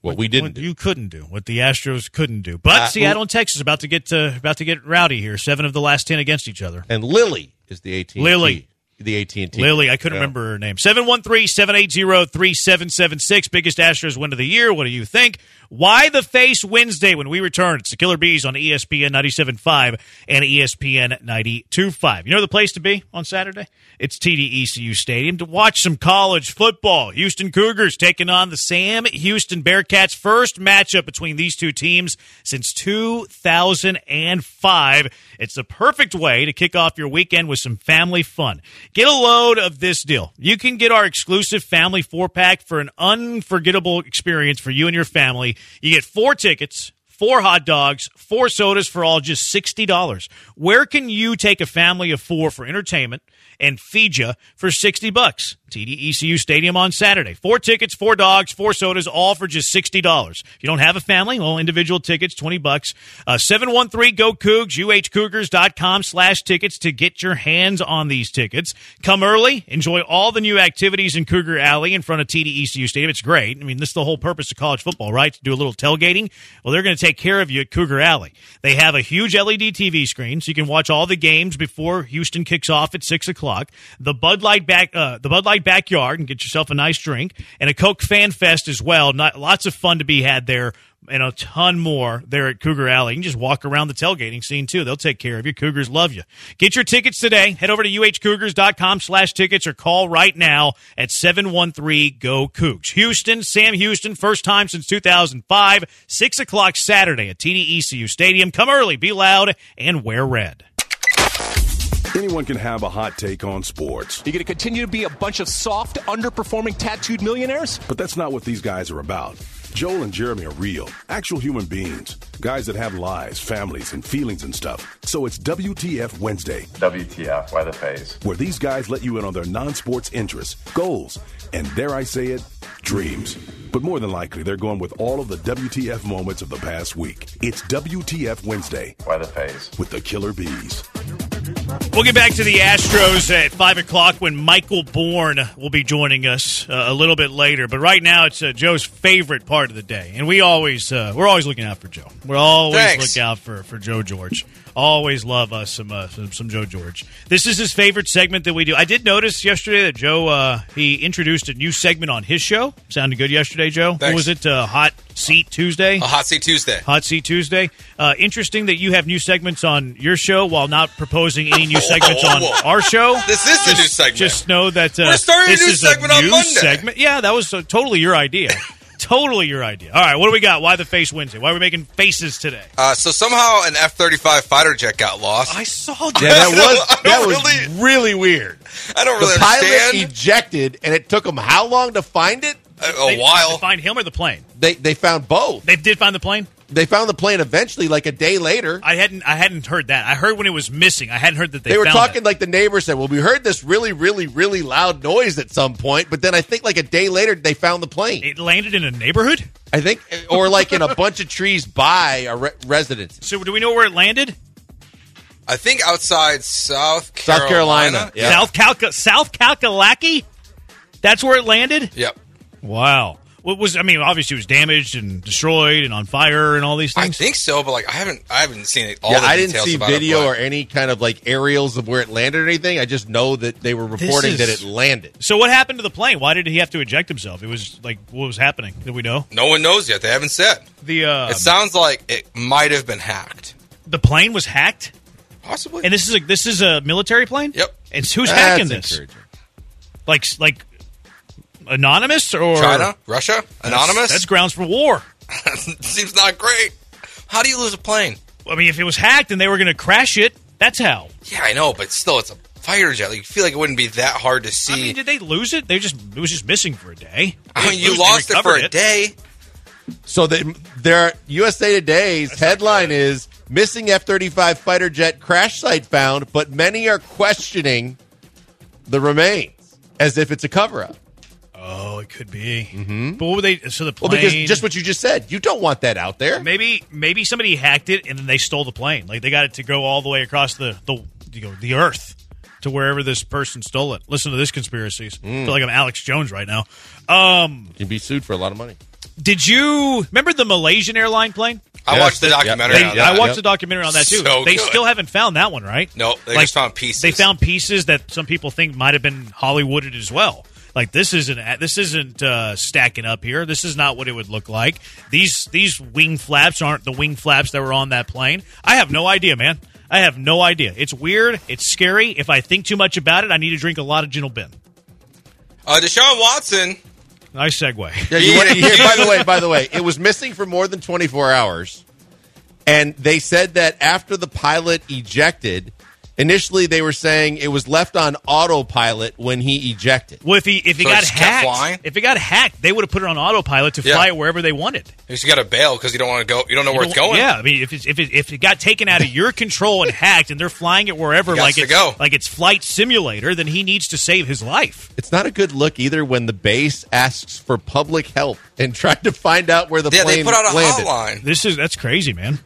What we didn't what do. you couldn't do, what the Astros couldn't do. But Uh, Seattle and Texas about to get uh, about to get rowdy here. Seven of the last ten against each other. And Lily is the AT Lily. The AT and T. Lily, I couldn't remember her name. 713-780-3776. Biggest Astros win of the year. What do you think? Why the Face Wednesday when we return? It's the Killer Bees on ESPN 97.5 and ESPN 92.5. You know the place to be on Saturday? It's TDECU Stadium to watch some college football. Houston Cougars taking on the Sam Houston Bearcats. First matchup between these two teams since 2005. It's the perfect way to kick off your weekend with some family fun. Get a load of this deal. You can get our exclusive family four pack for an unforgettable experience for you and your family. You get four tickets. Four hot dogs, four sodas for all just $60. Where can you take a family of four for entertainment and you for 60 bucks? TDECU Stadium on Saturday. Four tickets, four dogs, four sodas, all for just $60. If you don't have a family, well, individual tickets, 20 bucks. Uh, 713-GO-COUGS, uhcougars.com slash tickets to get your hands on these tickets. Come early, enjoy all the new activities in Cougar Alley in front of TDECU Stadium. It's great. I mean, this is the whole purpose of college football, right? To do a little tailgating. Well, they're going to take care of you at Cougar Alley. They have a huge LED TV screen, so you can watch all the games before Houston kicks off at six o'clock. The Bud Light back, uh, the Bud Light backyard, and get yourself a nice drink, and a Coke Fan Fest as well. Not lots of fun to be had there. And a ton more there at Cougar Alley. You can just walk around the tailgating scene too. They'll take care of you. Cougars love you. Get your tickets today. Head over to uhcougars.com slash tickets or call right now at 713-GO-COUGS. Houston, Sam Houston, first time since 2005. 6 o'clock Saturday at TDECU Stadium. Come early, be loud, and wear red. Anyone can have a hot take on sports, You're going to continue to be a bunch of soft, underperforming tattooed millionaires? but that's not what these guys are about. Joel and Jeremy are real, actual human beings, guys that have lives, families, and feelings and stuff. So it's WTF Wednesday, WTF, why the phase? where these guys let you in on their non sports interests, goals, and dare I say it, dreams. But more than likely, they're going with all of the WTF moments of the past week. It's WTF Wednesday Why the phase? with the Killer Bees. We'll get back to the Astros at 5 o'clock when Michael Bourne will be joining us uh, a little bit later. But right now, it's uh, Joe's favorite part of the day. And we always, uh, we're always looking out for Joe. We're always Thanks. look out for, for Joe George. Always love us some, uh, some some Joe George. This is his favorite segment that we do. I did notice yesterday that Joe uh, he introduced a new segment on his show. Sounded good yesterday, Joe. What was it? Uh, Hot Seat Tuesday. A hot seat Tuesday. Hot Seat Tuesday. Uh, interesting that you have new segments on your show while not proposing any new segments on our show. This is the new segment. Just know that uh, We're starting a this new is segment a on new Monday. segment. Yeah, that was uh, totally your idea. totally your idea. All right, what do we got? Why the face Wednesday? Why are we making faces today? Uh, so somehow an F thirty five fighter jet got lost. I saw that. Yeah, that was that don't was really- really weird. I don't really The really pilot ejected, and it took them how long to find it? a, a They- while. to find him or the plane. They they found both. They did find the plane. They found the plane eventually, like a day later. I hadn't. I hadn't heard that. I heard when it was missing. I hadn't heard that they. They were found talking it. like the neighbor said. Well, we heard this really, really, really loud noise at some point, but then I think like a day later they found the plane. it landed in a neighborhood. I think, or like in a bunch of trees by a re- residence. So do we know where it landed? I think outside South South Carolina, yeah. South Calca, South Kalkalaki. That's where it landed. Yep. Wow. What was? I mean, obviously it was damaged and destroyed and on fire and all these things. I think so, but like I haven't, I haven't seen it. All yeah, the I didn't see video it, or any kind of like aerials of where it landed or anything. I just know that they were reporting is- that it landed. so what happened to the plane? Why did he have to eject himself? It was like what was happening? Did we know? no one knows yet. They haven't said. The uh, It sounds like it might have been hacked. the plane was hacked, Possibly. and this is a this is a military plane. Yep. And who's That's hacking this? Like like anonymous or China, Russia, anonymous. That's grounds for war. seems not great. How do you lose a plane? I mean, if it was hacked and they were going to crash it, that's how. Yeah, I know, but still, it's a fighter jet. Like, you feel like it wouldn't be that hard to see. I mean, did they lose it? They just it was just missing for a day. I mean, you lose- lost it for recovered a day. So the, their USA Today's headline is missing F thirty five fighter jet crash site found, but many are questioning the remains as if it's a cover up. It could be. Mm-hmm. But what were they? So the Well, plane. because just what you just said, you don't want that out there. maybe maybe somebody hacked it and then they stole the plane. Like they got it to go all the way across the the you know, the earth to wherever this person stole it. Listen to this conspiracies. I feel like I'm Alex Jones right now. Um, You'd be sued for a lot of money. did you remember the Malaysian airline plane? I Yeah, watched the documentary They, on that. I watched Yep. the documentary on that too. So they good. still haven't found that one, right? No, they just found pieces. They found pieces that some people think might have been Hollywooded as well. Like this isn't this isn't uh, stacking up here. This is not what it would look like. These these wing flaps aren't the wing flaps that were on that plane. I have no idea, man. I have no idea. It's weird. It's scary. If I think too much about it, I need to drink a lot of Jim Beam. Uh, Deshaun Watson. Nice segue. Yeah, you want to hear? By the way, by the way, it was missing for more than 24 hours, and they said that after the pilot ejected, initially they were saying it was left on autopilot when he ejected. Well, if he if he So it got just kept hacked, if it got hacked, they would have put it on autopilot to Yeah. fly it wherever they wanted. You just got to bail because you don't want to go. You don't know where You it's don't- going. Yeah, I mean, if it's, if it, if it got taken out of your control and hacked, and they're flying it wherever, It gots like to it's go. like it's flight simulator, then he needs to save his life. It's not a good look either when the base asks for public help and tried to find out where the Yeah, plane they put out a landed. hotline. This is that's crazy, man.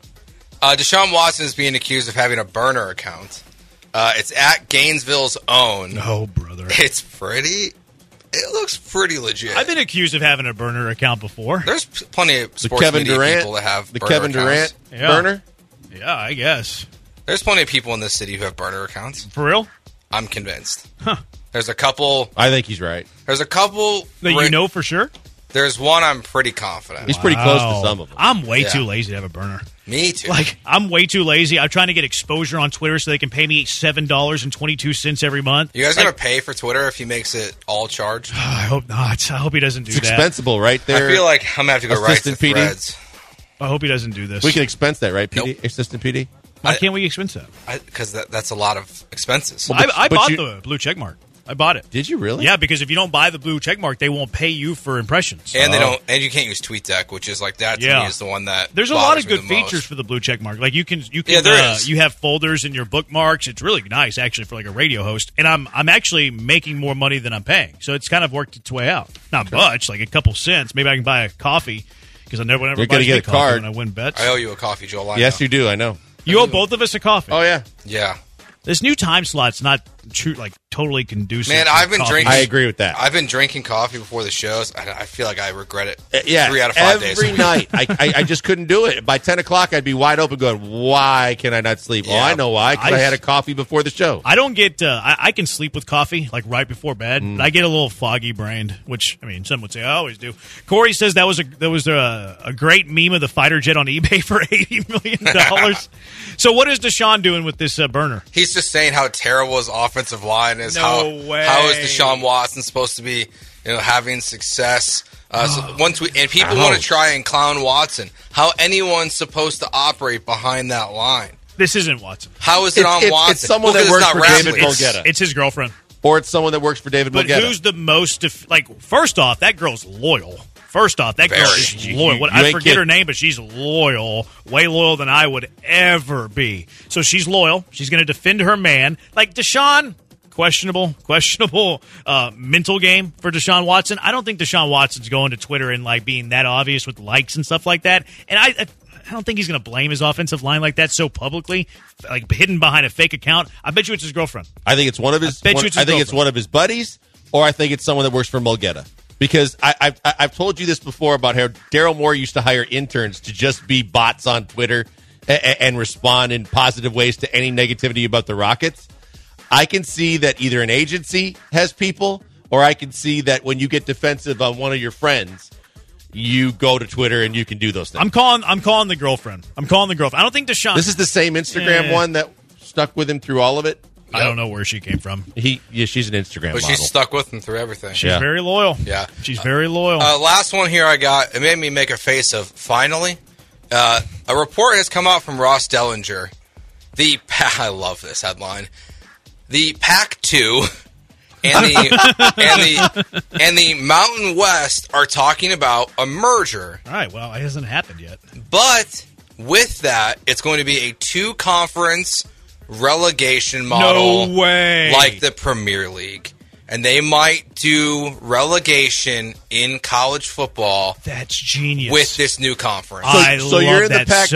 Uh, Deshaun Watson is being accused of having a burner account. Uh, it's at Gainesville's own. Oh, brother. It's pretty. It looks pretty legit. I've been accused of having a burner account before. There's plenty of The sports Kevin media Durant, people that have the burner Kevin accounts. Durant Yeah. burner. Yeah, I guess There's plenty of people in this city who have burner accounts. for real. I'm convinced. Huh. There's a couple. I think he's right. There's a couple. That you know for sure. There's one I'm pretty confident. He's pretty close to some of them. I'm way Yeah. too lazy to have a burner. Me too. Like I'm way too lazy. I'm trying to get exposure on Twitter so they can pay me seven dollars and twenty two cents every month. you guys Like, gonna pay for Twitter if he makes it all charged? I hope not. I hope he doesn't do It's that. expensible, right there. I feel like I'm gonna have to go right to PD? threads I hope he doesn't do this. we can expense that, right? PD, Nope. assistant PD. Why I- can't we expense that? because that, that's a lot of expenses. I, I but bought you- the blue check mark. I bought it. Did you really? Yeah, because if you don't buy the blue check mark, they won't pay you for impressions. and they Oh. don't, and you can't use TweetDeck, which is like that to Yeah. me is the one that There's a lot of good the most. features for the blue check mark. Like you can you can Yeah, there uh, is. you have folders in your bookmarks. It's really nice actually for like a radio host. And I'm I'm actually making more money than I'm paying. So it's kind of worked its way out. Not much, like a couple cents. Maybe I can buy a coffee because I never whenever You're gonna get a coffee card. when I win bets. I owe you a coffee, Joel. I Yes, know. you do. I know. you owe both of us a coffee. Oh yeah. Yeah, This new time slot's not true like totally conducive. Man, I've been coffee. drinking- I agree with that. I've been drinking coffee before the shows, and I feel like I regret it. Uh, yeah, three out of five every days. Every night. I, I, I just couldn't do it. By ten o'clock, I'd be wide open, going, "Why can I not sleep?" Oh, Yeah. I know why. Because I, I- had a coffee before the show. I don't get. Uh, I, I can sleep with coffee like right before bed. Mm. but I get a little foggy brained, which I mean, some would say I always do. Corey says that was a that was a, a great meme of the fighter jet on eBay for eighty million dollars. so what is Deshaun doing with this uh, burner? He's just saying how terrible his offensive line is. No how way. how is Deshaun Watson supposed to be you know, having success. Uh, so Oh. one tweet, and people want to try and clown Watson. How anyone's supposed to operate behind that line? This isn't Watson. How is it It's- on it's- Watson? it's someone Well, that 'cause works it's not for David wrestling. Mulugheta. It's his girlfriend. or it's someone that works for David But Mulugheta. who's the most def- like? First off, that girl's loyal. First off, that girl is loyal. What, You I forget kidding. her name, but she's loyal, way loyal than I would ever be. So she's loyal. She's going to defend her man. Like Deshaun, questionable, questionable uh, mental game for Deshaun Watson. I don't think Deshaun Watson's going to Twitter and like being that obvious with likes and stuff like that. And I. I I don't think he's going to blame his offensive line like that so publicly, like hidden behind a fake account. I bet you it's his girlfriend. I think it's one of his. I bet you it's his I think it's one of his buddies, or I think it's someone that works for Mulugheta. Because I, I've I've told you this before about how Daryl Morey used to hire interns to just be bots on Twitter and, and respond in positive ways to any negativity about the Rockets. I can see that either an agency has people, or I can see that when you get defensive on one of your friends, you go to Twitter and you can do those things. I'm calling. I'm calling the girlfriend. I'm calling the girlfriend. I don't think Deshaun. this is the same Instagram Yeah. one that stuck with him through all of it. I don't know where she came from. He, yeah, she's an Instagram But model. she's stuck with him through everything. She's Yeah. very loyal. Yeah. she's very loyal. Uh, last one here I got. It made me make a face of finally. Uh, a report has come out from Ross Dellinger. The I love this headline. The Pac Two and the and the and the Mountain West are talking about a merger, All right. Well, it hasn't happened yet. but with that, it's going to be a two conference relegation model, No way. like the Premier League. And they might do relegation in college football That's genius. with this new conference. So, I so love you're in the Pac-12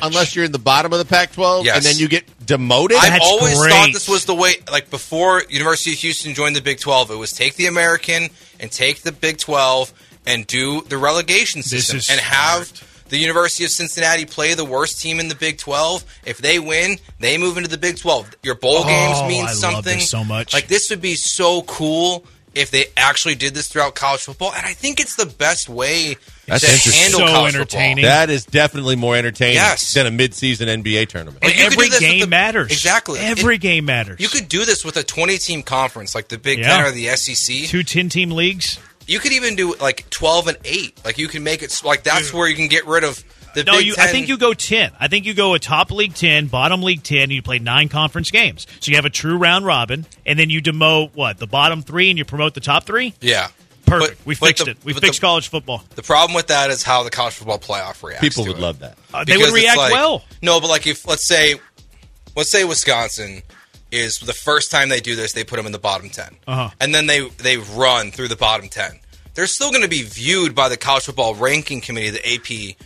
so unless you're in the bottom of the Pac-12, Yes. and then you get demoted. I've That's always great. thought this was the way. Like before University of Houston joined the Big Twelve, it was take the American and take the Big Twelve and do the relegation system is and have smart. The University of Cincinnati play the worst team in the Big Twelve. If they win, they move into the Big Twelve. Your bowl oh, games Oh, mean I love something this so much. Like this would be so cool if they actually did this throughout college football, and I think it's the best way That's to interesting. handle So college entertaining. that is definitely more entertaining Yes. than a mid-season NBA tournament. And And every do this with game the- matters. Exactly. Every It- game matters. You could do this with a 20 team conference like the Big Yeah. Ten or the SEC. two 10 team leagues. You could even do like 12 and 8. Like you can make it like that's where you can get rid of the No, Big you. Ten. I think you go ten. I think you go a top league ten, bottom league ten. And you play nine conference games, so you have a true round robin, and then you demote what the bottom three, and you promote the top three. Yeah. Perfect. But- we fixed the- it. We fixed the, college football. The problem with that is how the college football playoff reacts. People to would it. love that. Uh, they would react like- well. No, but like if let's say, let's say Wisconsin is the first time they do this, they put them in the bottom 10 Uh-huh. and then they they run through the bottom ten. They're still going to be viewed by the college football ranking committee, the AP,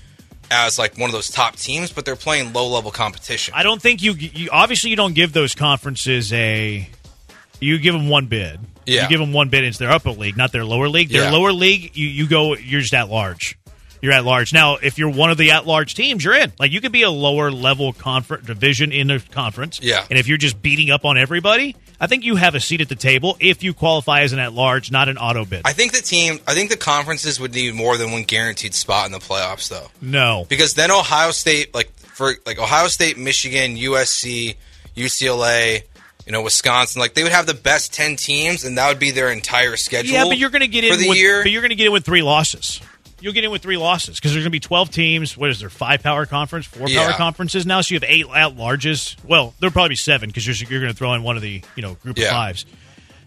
as like one of those top teams, but they're playing low level competition. I don't think you, you. Obviously, you don't give those conferences a. You give them one bid. Yeah. You give them one bid into their upper league, not their lower league. Their Yeah. lower league, you, you go. You're just at large. You're at large now. If you're one of the at large teams, you're in. Like you could be a lower level conference division in a conference. Yeah. And if you're just beating up on everybody, I think you have a seat at the table if you qualify as an at large, not an auto bid. I think the team, I think the conferences would need more than one guaranteed spot in the playoffs, though, no. because then Ohio State, like for like Ohio State, Michigan, USC, UCLA, you know, Wisconsin, like they would have the best ten teams, and that would be their entire schedule. Yeah, but you're going to get for in the with, year. But you're going to get in with three losses. You'll get in with three losses because there's going to be 12 teams. What is there? Five power conference, four power conferences now. So you have eight at larges. Well, there'll probably be seven because you're, you're going to throw in one of the you know group Yeah. of fives.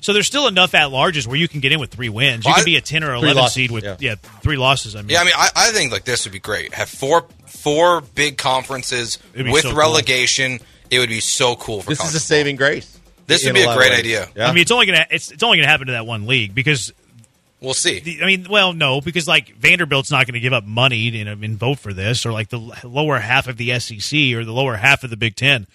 So there's still enough at larges where you can get in with three wins. You Well, can I- be a 10 or Three 11 losses, seed with yeah. yeah. three losses. I mean, Yeah, I mean, I, I think like this would be great. Have four four big conferences with so cool. relegation. It would be so cool for This is a saving grace. This would be a lot great idea. Yeah. I mean, it's only gonna it's, it's only gonna happen to that one league because We'll see. the, I mean, well, no, because like Vanderbilt's not going to give up money in, in vote for this, or like the lower half of the SEC or the lower half of the Big Ten.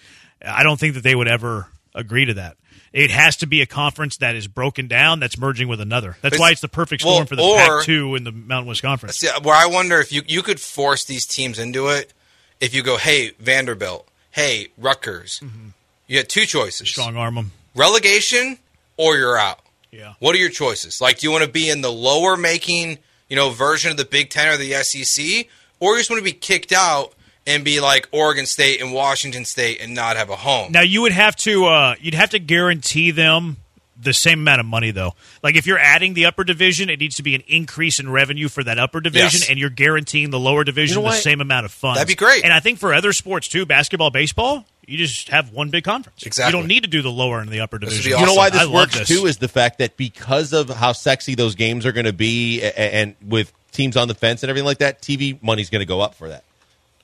I don't think that they would ever agree to that. It has to be a conference that is broken down that's merging with another. That's It's- why it's the perfect well, storm for the or- Pac-2 in the Mountain West Conference. See, where I wonder if you you could force these teams into it. If you go, hey Vanderbilt, hey Rutgers, mm-hmm. you had two choices: Strong arm them. relegation or you're out. Yeah. What are your choices? Like, do you want to be in the lower making, you know, version of the Big Ten or the SEC, or you just want to be kicked out and be like Oregon State and Washington State and not have a home? Now you would have to uh, you'd have to guarantee them the same amount of money though. Like if you're adding the upper division, it needs to be an increase in revenue for that upper division, Yes. and you're guaranteeing the lower division You know the same amount of funds. That'd be great. And I think for other sports too, basketball, baseball, you just have one big conference. Exactly. You don't need to do the lower and the upper division. be You know why this I works this. too is the fact that because of how sexy those games are going to be, a- a- and with teams on the fence and everything like that, TV money's going to go up for that.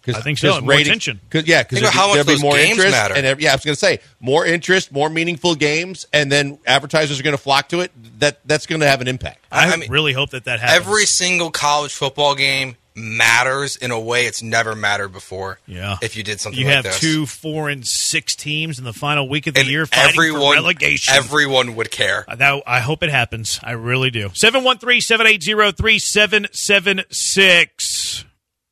Cause, I think so. and more attention. Cause, yeah, because Think about how much there'll be more games interest. matter. And yeah, I was going to say more interest, more meaningful games, and then advertisers are going to flock to it. That that's going to have an impact. I, I mean, really hope that that happens. Every single college football game matters in a way it's never mattered before. Yeah. If you did something you like have this. two, four, and six teams in the final week of the and year fighting everyone, for relegation. everyone would care. Uh, That, I hope it happens. I really do. 713-780-3776.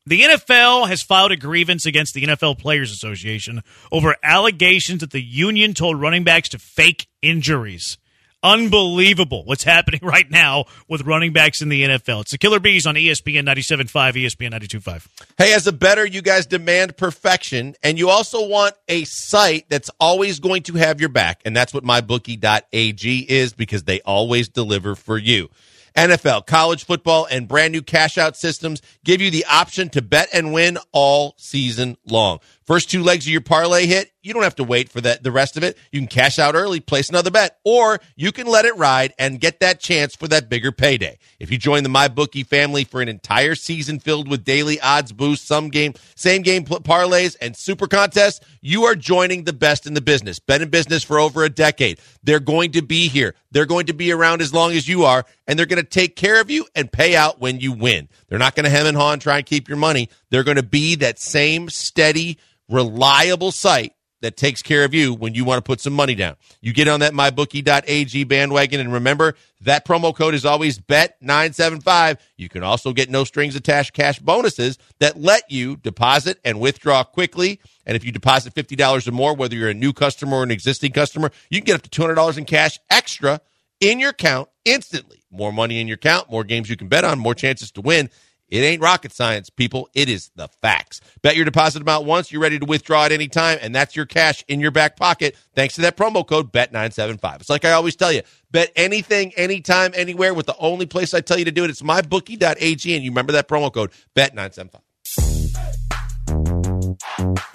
The NFL has filed a grievance against the NFL Players Association over allegations that the union told running backs to fake injuries. Unbelievable what's happening right now with running backs in the NFL. It's the Killer Bees on ESPN 97.5, ESPN 92.5. Hey, as a better, you guys demand perfection, and you also want a site that's always going to have your back, and that's what mybookie.ag is because they always deliver for you. NFL, college football, and brand new cash out systems give you the option to bet and win all season long. First two legs of your parlay hit, you don't have to wait for that the rest of it. You can cash out early, place another bet, or you can let it ride and get that chance for that bigger payday. If you join the MyBookie family for an entire season filled with daily odds boosts, some game, same game parlays, and super contests, you are joining the best in the business. Been in business for over a decade. They're going to be here. They're going to be around as long as you are, and they're going to take care of you and pay out when you win. They're not going to hem and haw and try and keep your money. They're going to be that same steady, reliable site that takes care of you when you want to put some money down. You get on that mybookie.ag bandwagon and remember that promo code is always bet975. You can also get no strings attached cash bonuses that let you deposit and withdraw quickly. And if you deposit $50 or more, whether you're a new customer or an existing customer, you can get up to $200 in cash extra in your account instantly. More money in your account, more games you can bet on, more chances to win. It ain't rocket science, people. It is the facts. Bet your deposit amount once, you're ready to withdraw at any time, and that's your cash in your back pocket thanks to that promo code BET975. It's like I always tell you, bet anything, anytime, anywhere with the only place I tell you to do it. It's mybookie.ag, and you remember that promo code BET975.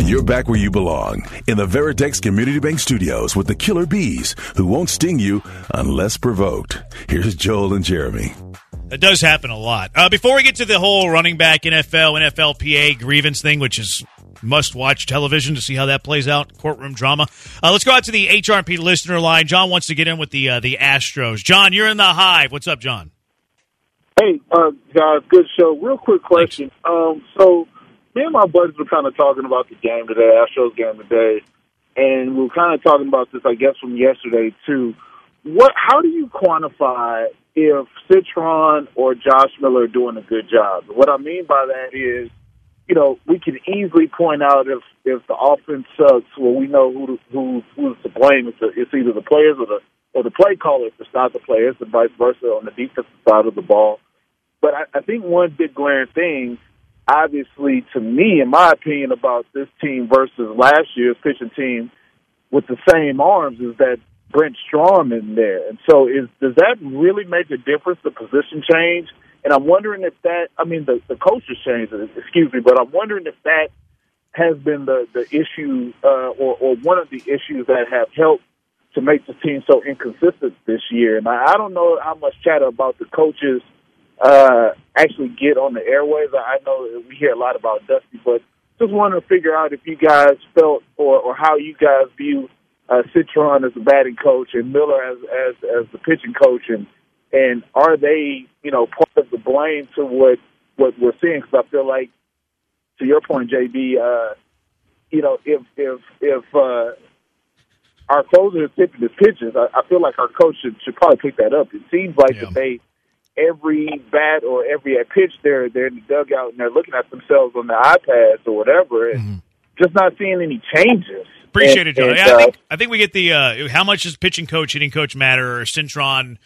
You're back where you belong in the Veritex Community Bank Studios with the Killer Bees, who won't sting you unless provoked. Here's Joel and Jeremy. It does happen a lot. Uh, before we get to the whole running back NFL, NFLPA grievance thing, which is must watch television to see how that plays out, courtroom drama. Uh, let's go out to the HRP listener line. John wants to get in with the uh, the Astros. John, you're in the hive. What's up, John? Hey, uh, guys, good show. Real quick question. Um, so, me and my buddies were kind of talking about the game today, Astros game today, and we were kind of talking about this, I guess, from yesterday too. What? How do you quantify if Cintron or Josh Miller are doing a good job? What I mean by that is, you know, we can easily point out if if the offense sucks. Well, we know who who who's to blame. It's, the, it's either the players or the or the play caller if it's the players, and vice versa on the defensive side of the ball. But I, I think one big glaring thing, obviously, to me, in my opinion, about this team versus last year's pitching team with the same arms is that Brent Strom in there. And so is does that really make a difference, the position change? And I'm wondering if that, I mean, the, the coaches changed, excuse me, but I'm wondering if that has been the, the issue uh, or, or one of the issues that have helped to make the team so inconsistent this year. And I, I don't know how much chatter about the coaches uh, actually get on the airways. I know we hear a lot about Dusty, but just wanted to figure out if you guys felt or, or how you guys view uh, Cintron as the batting coach and Miller as as as the pitching coach, and and are they you know part of the blame to what what we're seeing? Because I feel like, to your point, JB, uh, you know if if if uh, our closer is tipping his pitches, I, I feel like our coach should should probably pick that up. It seems like Yeah. that they every bat or every pitch they're they're in the dugout and they're looking at themselves on the iPads or whatever, and just not seeing any changes. Appreciate it, And- John. and, Yeah, I uh, think I think we get the uh, how much does pitching coach, hitting coach matter, or Cintron,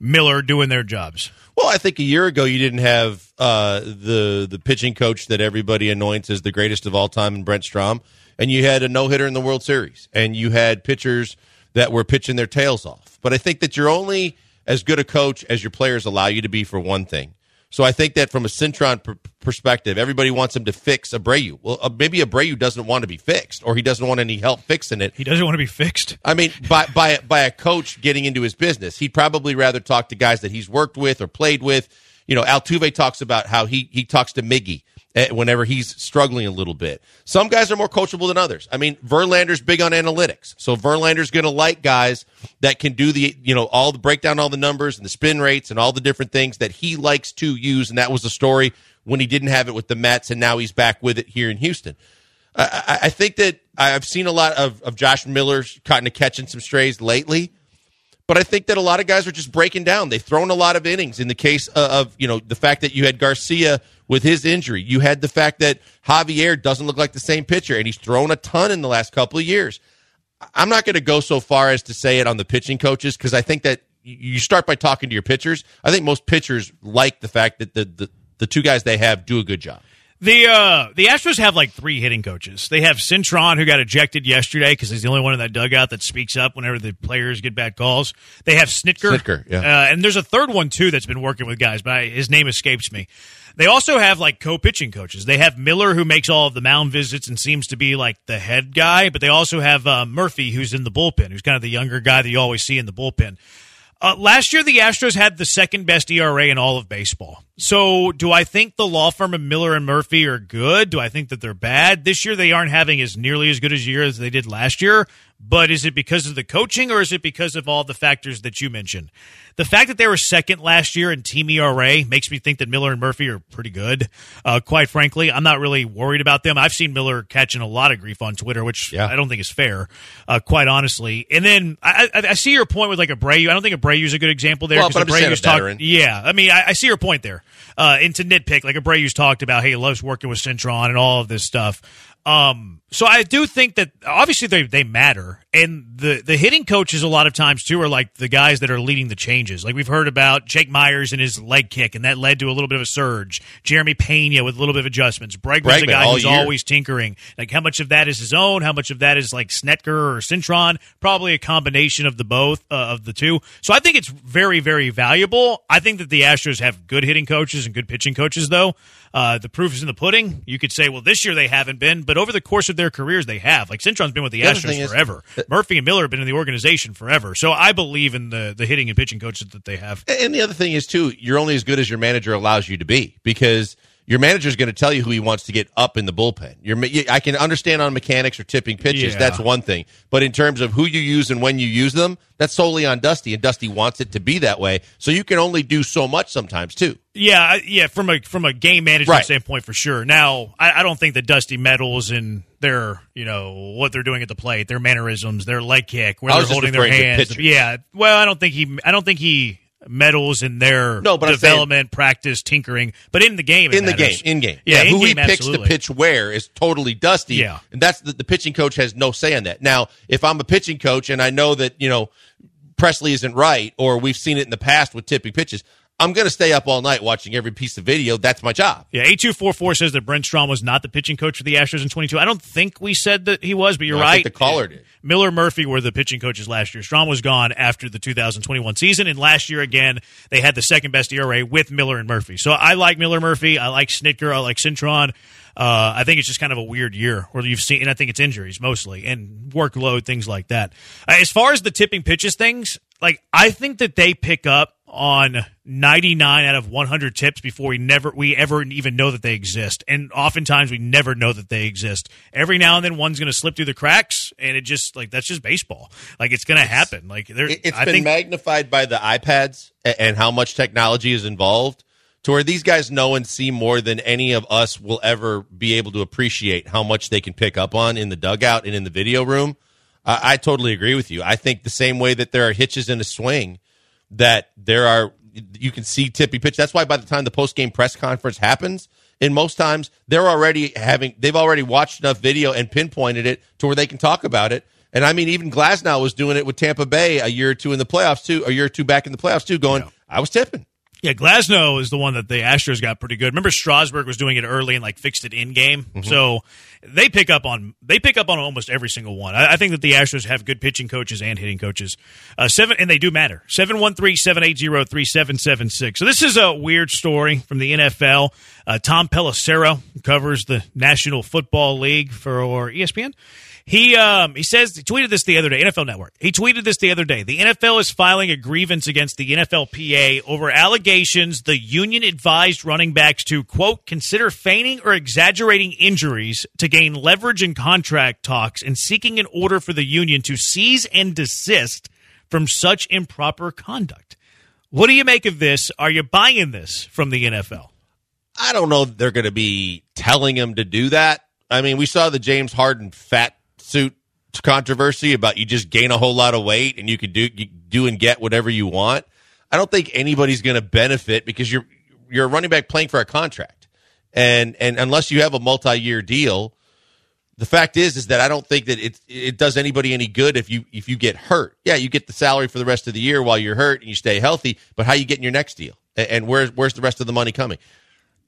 Miller doing their jobs? Well, I think a year ago you didn't have uh, the the pitching coach that everybody anoints as the greatest of all time in Brent Strom, and you had a no hitter in the World Series, and you had pitchers that were pitching their tails off. But I think that you're only as good a coach as your players allow you to be for one thing. So I think that from a Cintron per- perspective, everybody wants him to fix Abreu. Well, uh, maybe Abreu doesn't want to be fixed, or he doesn't want any help fixing it. He doesn't want to be fixed. I mean, by by by a coach getting into his business, he'd probably rather talk to guys that he's worked with or played with. You know, Altuve talks about how he he talks to Miggy Eh, whenever he's struggling a little bit. Some guys are more coachable than others. I mean, Verlander's big on analytics, so Verlander's going to like guys that can do the you know all the break down all the numbers and the spin rates and all the different things that he likes to use. And that was the story when he didn't have it with the Mets, and now he's back with it here in Houston. I, I- think that I've seen a lot of, of Josh Miller kind of catching some strays lately, but I think that a lot of guys are just breaking down. They've thrown a lot of innings. In the case of, you know the fact that you had Garcia with his injury, you had the fact that Javier doesn't look like the same pitcher, and he's thrown a ton in the last couple of years. I'm not going to go so far as to say it on the pitching coaches because I think that you start by talking to your pitchers. I think most pitchers like the fact that the, the, the two guys they have do a good job. The uh, the Astros have like three hitting coaches. They have Cintron, who got ejected yesterday because he's the only one in that dugout that speaks up whenever the players get bad calls. They have Snitker, Snitker, yeah. uh, and there's a third one too that's been working with guys, but I, his name escapes me. They also have like co-pitching coaches. They have Miller, who makes all of the mound visits and seems to be like the head guy, but they also have uh, Murphy, who's in the bullpen, who's kind of the younger guy that you always see in the bullpen. Uh, last year, the Astros had the second best ERA in all of baseball. So, do I think the law firm of Miller and Murphy are good? Do I think that they're bad? This year, they aren't having as nearly as good a year as they did last year. But is it because of the coaching or is it because of all the factors that you mentioned? The fact that they were second last year in team ERA makes me think that Miller and Murphy are pretty good. Uh, quite frankly, I'm not really worried about them. I've seen Miller catching a lot of grief on Twitter, which Yeah. I don't think is fair, uh, quite honestly. And then I, I, I see your point with like Abreu. I don't think Abreu's a good example there. Well, but I'm just saying Abreu's talk- yeah, I mean, I, I see your point there. Uh, and to nitpick, like Abreu's talked about, hey, he loves working with Cintron and all of this stuff. Um, so I do think that obviously they they matter, and the the hitting coaches a lot of times too are like the guys that are leading the changes. Like we've heard about Jake Meyers and his leg kick, and that led to a little bit of a surge. Jeremy Pena with a little bit of adjustments. Bregman's a guy who's year. always tinkering. Like how much of that is his own? How much of that is like Snitker or Cintron? Probably a combination of the both uh, of the two. So I think it's very very valuable. I think that the Astros have good hitting coaches and good pitching coaches though. Uh, the proof is in the pudding. You could say, well, this year they haven't been, but over the course of their careers, they have. Like Cintron's been with the, The Astros is- forever. Murphy and Miller have been in the organization forever. So I believe in the the hitting and pitching coaches that they have. And the other thing is too, you're only as good as your manager allows you to be because your manager is going to tell you who he wants to get up in the bullpen. Your, I can understand on mechanics or tipping pitches, Yeah. that's one thing. But in terms of who you use and when you use them, that's solely on Dusty, and Dusty wants it to be that way. So you can only do so much sometimes too. Yeah, yeah. From a from a game management Right. standpoint, for sure. Now, I, I don't think that Dusty meddles in their, you know, what they're doing at the plate, their mannerisms, their leg kick, where they're holding their hands. Yeah. Well, I don't think he. I don't think he meddles in their No, but I'm saying- development, practice, tinkering. But in the game, in the game, in game, Yeah, who he in-game, picks to pitch where is totally Dusty. Yeah. and that's the, the pitching coach has no say in that. Now, if I'm a pitching coach and I know that you know Pressly isn't right, or we've seen it in the past with tipping pitches, I'm going to stay up all night watching every piece of video. That's my job. Yeah, eight two four four says that Brent Strom was not the pitching coach for the Astros in twenty two. I don't think we said that he was, but you're No, I right. think the caller did. Miller Murphy were the pitching coaches last year. Strom was gone after the 2021 season, and last year again they had the second best ERA with Miller and Murphy. So I like Miller Murphy. I like Snitker. I like Cintron. Uh, I think it's just kind of a weird year where you've seen, and I think it's injuries mostly and workload things like that. Uh, as far as the tipping pitches things, like I think that they pick up on 99 out of 100 tips before we never we ever even know that they exist and oftentimes we never know that they exist every now and then one's going to slip through the cracks and it just like that's just baseball like it's going to happen like there It, has I been think magnified by the iPads and how much technology is involved to where these guys know and see more than any of us will ever be able to appreciate how much they can pick up on in the dugout and in the video room. I, I totally agree with you. I think the same way that there are hitches in a swing, that there are you can see tippy pitch. That's why by the time the post game press conference happens, in most times they're already having they've already watched enough video and pinpointed it to where they can talk about it. And I mean, even Glasnow was doing it with Tampa Bay a year or two in the playoffs too, a year or two back in the playoffs too, going, I was tipping. Yeah, Glasnow is the one that the Astros got pretty good. Remember, Strasburg was doing it early and like fixed it in game. So they pick up on they pick up on almost every single one. I, I think that the Astros have good pitching coaches and hitting coaches. Uh, seven and they do matter. 713-780-3776. So this is a weird story from the NFL. Uh, Tom Pelissero covers the National Football League for ESPN. He um, he says he tweeted this the other day. NFL Network. He tweeted this the other day. The NFL is filing a grievance against the NFLPA over allegations the union advised running backs to quote consider feigning or exaggerating injuries to gain leverage in contract talks and seeking an order for the union to seize and desist from such improper conduct. What do you make of this? Are you buying this from the NFL? I don't know they're going to be telling him to do that. I mean, we saw the James Harden fat suit controversy about you just gain a whole lot of weight and you could do do and get whatever you want. I don't think anybody's going to benefit because you're you're a running back playing for a contract, and and unless you have a multi year deal, the fact is is that I don't think that it it does anybody any good if you if you get hurt. Yeah, you get the salary for the rest of the year while you're hurt and you stay healthy, but how you get in your next deal and, and where's where's the rest of the money coming?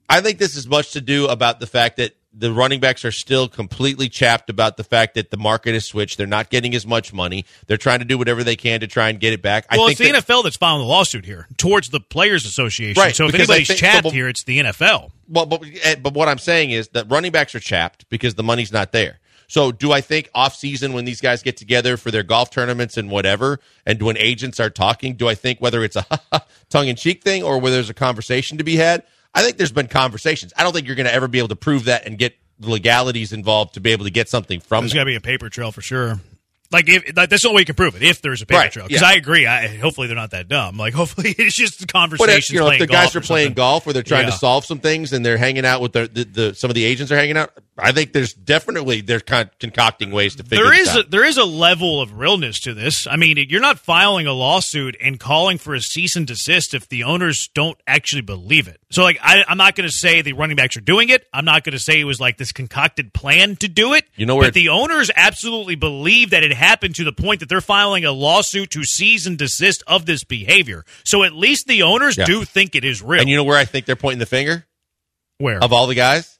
I think this is much to do about the fact that the running backs are still completely chapped about the fact that the market has switched. They're not getting as much money. They're trying to do whatever they can to try and get it back. Well, it's the that- NFL that's filing the lawsuit here towards the Players Association. Right, So if anybody's think- chapped but- here, it's the NFL. Well, but eh, but what I'm saying is that running backs are chapped because the money's not there. So, do I think off season when these guys get together for their golf tournaments and whatever, and when agents are talking, do I think whether it's a tongue in cheek thing or whether there's a conversation to be had? I think there's been conversations. I don't think you're going to ever be able to prove that and get the legalities involved to be able to get something from There's got to be a paper trail for sure. Like, if, like that's the only way you can prove it. If there's a paper Right, trail, because yeah. I agree. I hopefully they're not that dumb. Like, hopefully it's just conversations. if, you know, if the guys are playing something. golf or they're trying Yeah. to solve some things and they're hanging out with the, the, the some of the agents are hanging out, I think there's definitely they're con- concocting ways to figure There is a, out. there is a level of realness to this. I mean, you're not filing a lawsuit and calling for a cease and desist if the owners don't actually believe it. So, like, I, I'm not going to say the running backs are doing it. I'm not going to say it was like this concocted plan to do it. You know where but the owners absolutely believe that it happened to the point that they're filing a lawsuit to cease and desist of this behavior. So at least the owners Yeah. do think it is real. and you know where I think they're pointing the finger where of all the guys?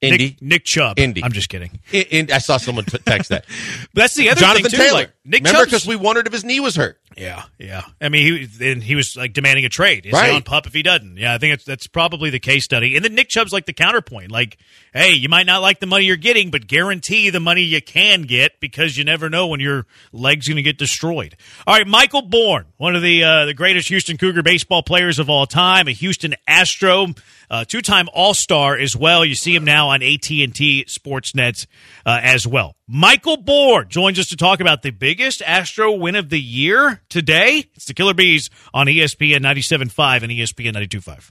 Indy. Nick, Nick Chubb. Indy. I'm just kidding. In, in- I saw someone t- text that. That's the other Jonathan thing too. Taylor. Like Nick Remember, because we wondered if his knee was hurt. Yeah, yeah. I mean, he and he was like demanding a trade. Is Right. he on pup if he doesn't? Yeah, I think that's that's probably the case study. And then Nick Chubb's like the counterpoint. Like, hey, you might not like the money you're getting, but guarantee the money you can get because you never know when your leg's going to get destroyed. All right, Michael Bourne, one of the uh, the greatest Houston Cougar baseball players of all time, a Houston Astro, uh, two time All Star as well. You see him now on AT and T Sportsnet uh, as well. Michael Bourne joins us to talk about the biggest Astro win of the year today. It's the Killer Bees on ESPN 97.5 and ESPN 92.5.